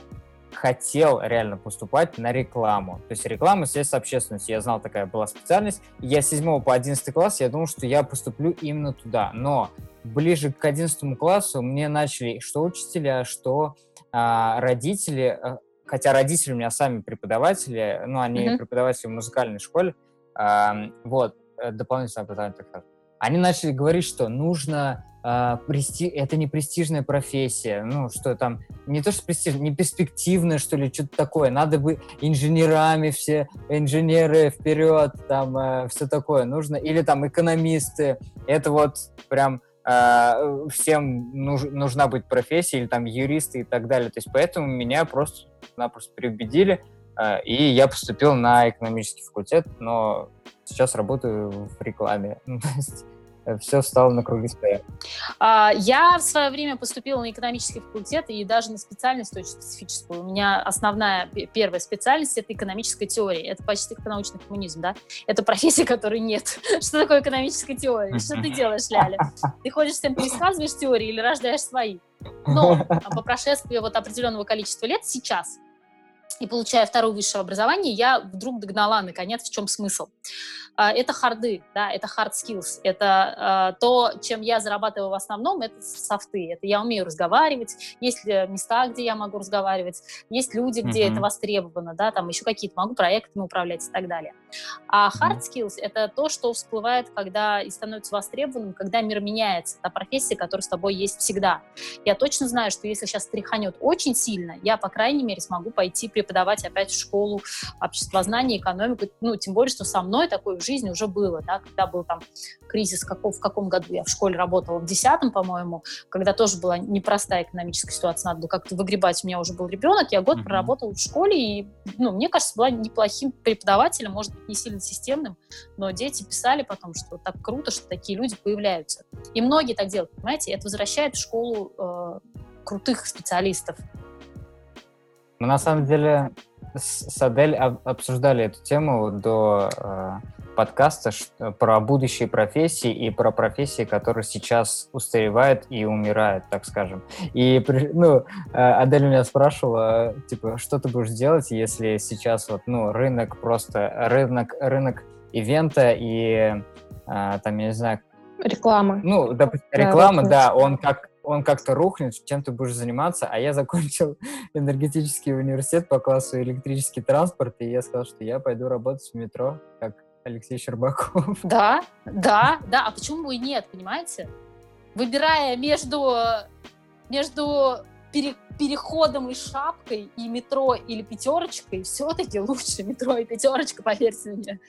[SPEAKER 2] хотел реально поступать на рекламу. То есть реклама, связь с общественностью. Я знал, такая была специальность. Я с 7 по 11 класс, я думал, что я поступлю именно туда. Но ближе к 11 классу мне начали что учителя, что а, родители, а, хотя родители у меня сами преподаватели, ну, они mm-hmm. преподаватели в музыкальной школе, а, вот, э, дополнительное образование, так сказать. Они начали говорить, что нужно а, прести... это не престижная профессия, ну, что там, не то, что престижная, не перспективная, что ли, что-то такое, надо бы инженерами все, инженеры вперед, там, э, все такое нужно, или там экономисты, это вот прям э, всем нуж... нужна быть профессия, или там юристы и так далее, то есть поэтому меня просто-напросто переубедили, э, и я поступил на экономический факультет, но сейчас работаю в рекламе, ну, (laughs) то есть все встало на круги своя.
[SPEAKER 4] А, я в свое время поступила на экономический факультет и даже на специальность очень специфическую. У меня основная первая специальность — это экономическая теория. Это почти как научный коммунизм, да? Это профессия, которой нет. (laughs) Что такое экономическая теория? Что ты делаешь, Ляля? Ты ходишь всем пересказываешь теории или рождаешь свои? Но по прошествии вот определенного количества лет сейчас и получая второе высшее образование, я вдруг догнала, наконец, в чем смысл. А, это харды, да, это hard skills, это э, то, чем я зарабатываю в основном, это софты, это я умею разговаривать, есть места, где я могу разговаривать, есть люди, где mm-hmm. это востребовано, да, там еще какие-то, могу проектами управлять и так далее. А hard skills — это то, что всплывает, когда и становится востребованным, когда мир меняется, та профессия, которая с тобой есть всегда. Я точно знаю, что если сейчас тряханет очень сильно, я, по крайней мере, смогу пойти при преподавать опять в школу обществознания, экономику. Ну, тем более, что со мной такое в жизни уже было, да, когда был там кризис, каков, в каком году я в школе работала, в десятом, по-моему, когда тоже была непростая экономическая ситуация, надо было как-то выгребать, у меня уже был ребенок, я год mm-hmm. проработала в школе, и, ну, мне кажется, была неплохим преподавателем, может быть, не сильно системным, но дети писали потом, что так круто, что такие люди появляются. И многие так делают, понимаете, это возвращает в школу э, крутых специалистов.
[SPEAKER 2] Мы на самом деле с Адель обсуждали эту тему до э, подкаста про будущие профессии и про профессии, которые сейчас устаревают и умирают, так скажем. И ну, э, Адель меня спрашивала, типа, что ты будешь делать, если сейчас вот, ну, рынок просто, рынок, рынок ивента и э, там, я не знаю...
[SPEAKER 3] Реклама.
[SPEAKER 2] Ну, допустим, реклама, да, да он как он как-то рухнет, чем ты будешь заниматься, а я закончил (laughs) энергетический университет по классу электрический транспорт, и я сказал, что я пойду работать в метро, как Алексей Щербаков. (laughs)
[SPEAKER 4] Да, да, да, а почему бы и нет, понимаете? Выбирая между, между пере, переходом и шапкой и метро или пятерочкой, все-таки лучше метро и пятерочка, поверьте мне.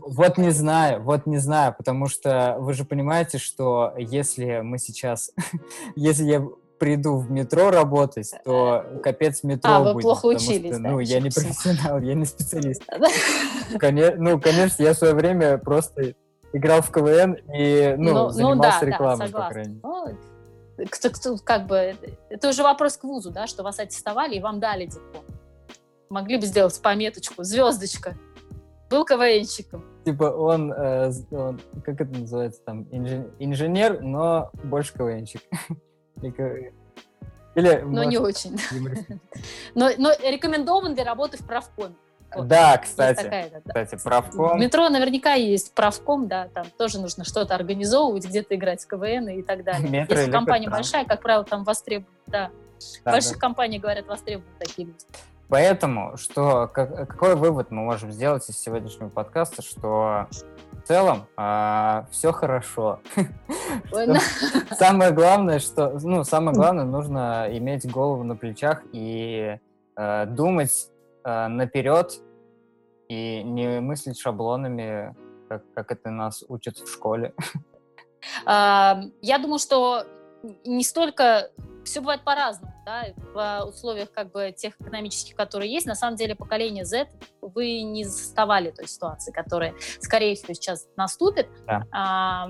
[SPEAKER 2] Вот не знаю, вот не знаю, потому что вы же понимаете, что если мы сейчас, (laughs) если я приду в метро работать, то капец метро
[SPEAKER 4] а,
[SPEAKER 2] будет.
[SPEAKER 4] вы плохо учились,
[SPEAKER 2] что, да? Ну, я не профессионал, я не специалист. (laughs) Ну, конечно, я в свое время просто играл в КВН и, ну, ну, ну занимался рекламой, по крайней мере.
[SPEAKER 4] Кто, кто, как бы, это уже вопрос к вузу, да, что вас аттестовали и вам дали диплом. Могли бы сделать пометочку, звездочка, был КВНщиком.
[SPEAKER 2] Типа он, э, он как это называется там, инженер, но больше КВНщик. (laughs)
[SPEAKER 4] Или, но может, не очень. (laughs) но, но рекомендован для работы в правкоме.
[SPEAKER 2] Вот. Да, кстати, да, кстати, правком.
[SPEAKER 4] В метро наверняка есть правком, да, там тоже нужно что-то организовывать, где-то играть в КВН и так далее. Метро Если компания большая, как правило, там востребованы, да. да в больших да. компаниях, говорят, востребованы такие люди.
[SPEAKER 2] Поэтому, что, как, какой вывод мы можем сделать из сегодняшнего подкаста, что в целом а, все хорошо. Самое главное, что, ну, самое главное, нужно иметь голову на плечах и э, думать э, наперед и не мыслить шаблонами, как, как это нас учат в школе.
[SPEAKER 4] Я думаю, что не столько все бывает по-разному, да, в условиях как бы тех экономических, которые есть. На самом деле поколение Z вы не заставали той ситуации, которая, скорее всего, сейчас наступит. Да. А,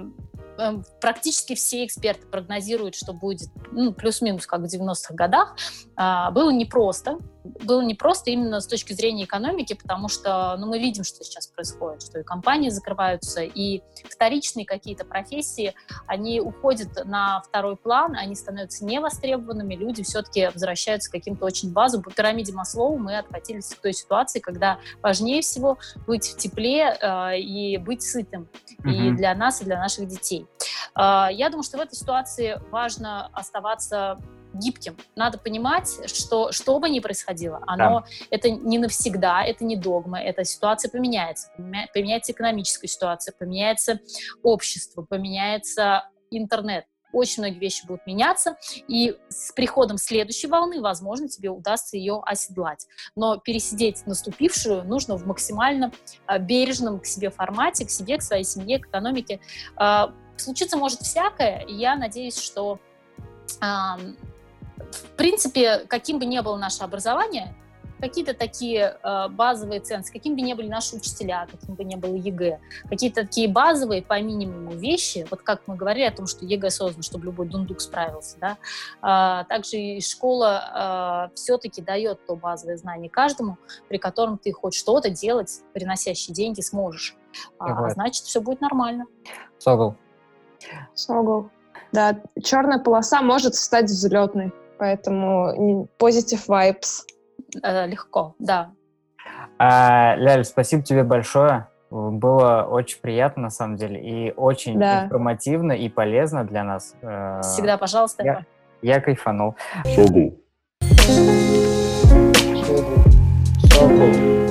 [SPEAKER 4] Эм, практически все эксперты прогнозируют, что будет ну, плюс-минус как в 90-х годах. А, было непросто. Было непросто именно с точки зрения экономики, потому что ну, мы видим, что сейчас происходит, что и компании закрываются, и вторичные какие-то профессии, они уходят на второй план, они становятся невостребованными, люди все-таки возвращаются к каким-то очень базовым. По пирамиде Маслоу мы откатились к той ситуации, когда важнее всего быть в тепле э, и быть сытым mm-hmm. и для нас, и для наших детей. А, я думаю, что в этой ситуации важно оставаться гибким. Надо понимать, что что бы ни происходило, оно да. это не навсегда, это не догма, эта ситуация поменяется. Поменяется экономическая ситуация, поменяется общество, поменяется интернет. Очень многие вещи будут меняться, и с приходом следующей волны, возможно, тебе удастся ее оседлать. Но пересидеть наступившую нужно в максимально а, бережном к себе формате, к себе, к своей семье, к экономике. А, случиться может всякое, и я надеюсь, что в принципе, каким бы ни было наше образование, какие-то такие э, базовые ценности, каким бы ни были наши учителя, каким бы ни было ЕГЭ, какие-то такие базовые по минимуму вещи, вот как мы говорили о том, что ЕГЭ создан, чтобы любой дундук справился, да, э, также и школа э, все-таки дает то базовое знание каждому, при котором ты хоть что-то делать, приносящие деньги, сможешь. А, значит, все будет нормально.
[SPEAKER 2] Согл.
[SPEAKER 3] Согл. Да, черная полоса может стать взлетной, поэтому positive vibes.
[SPEAKER 4] Э, легко, да.
[SPEAKER 2] А, Ляль, спасибо тебе большое. Было очень приятно, на самом деле, и очень да. информативно и полезно для нас.
[SPEAKER 4] Э, Всегда, пожалуйста.
[SPEAKER 2] Я, я кайфанул. Согл. Согл. Согл.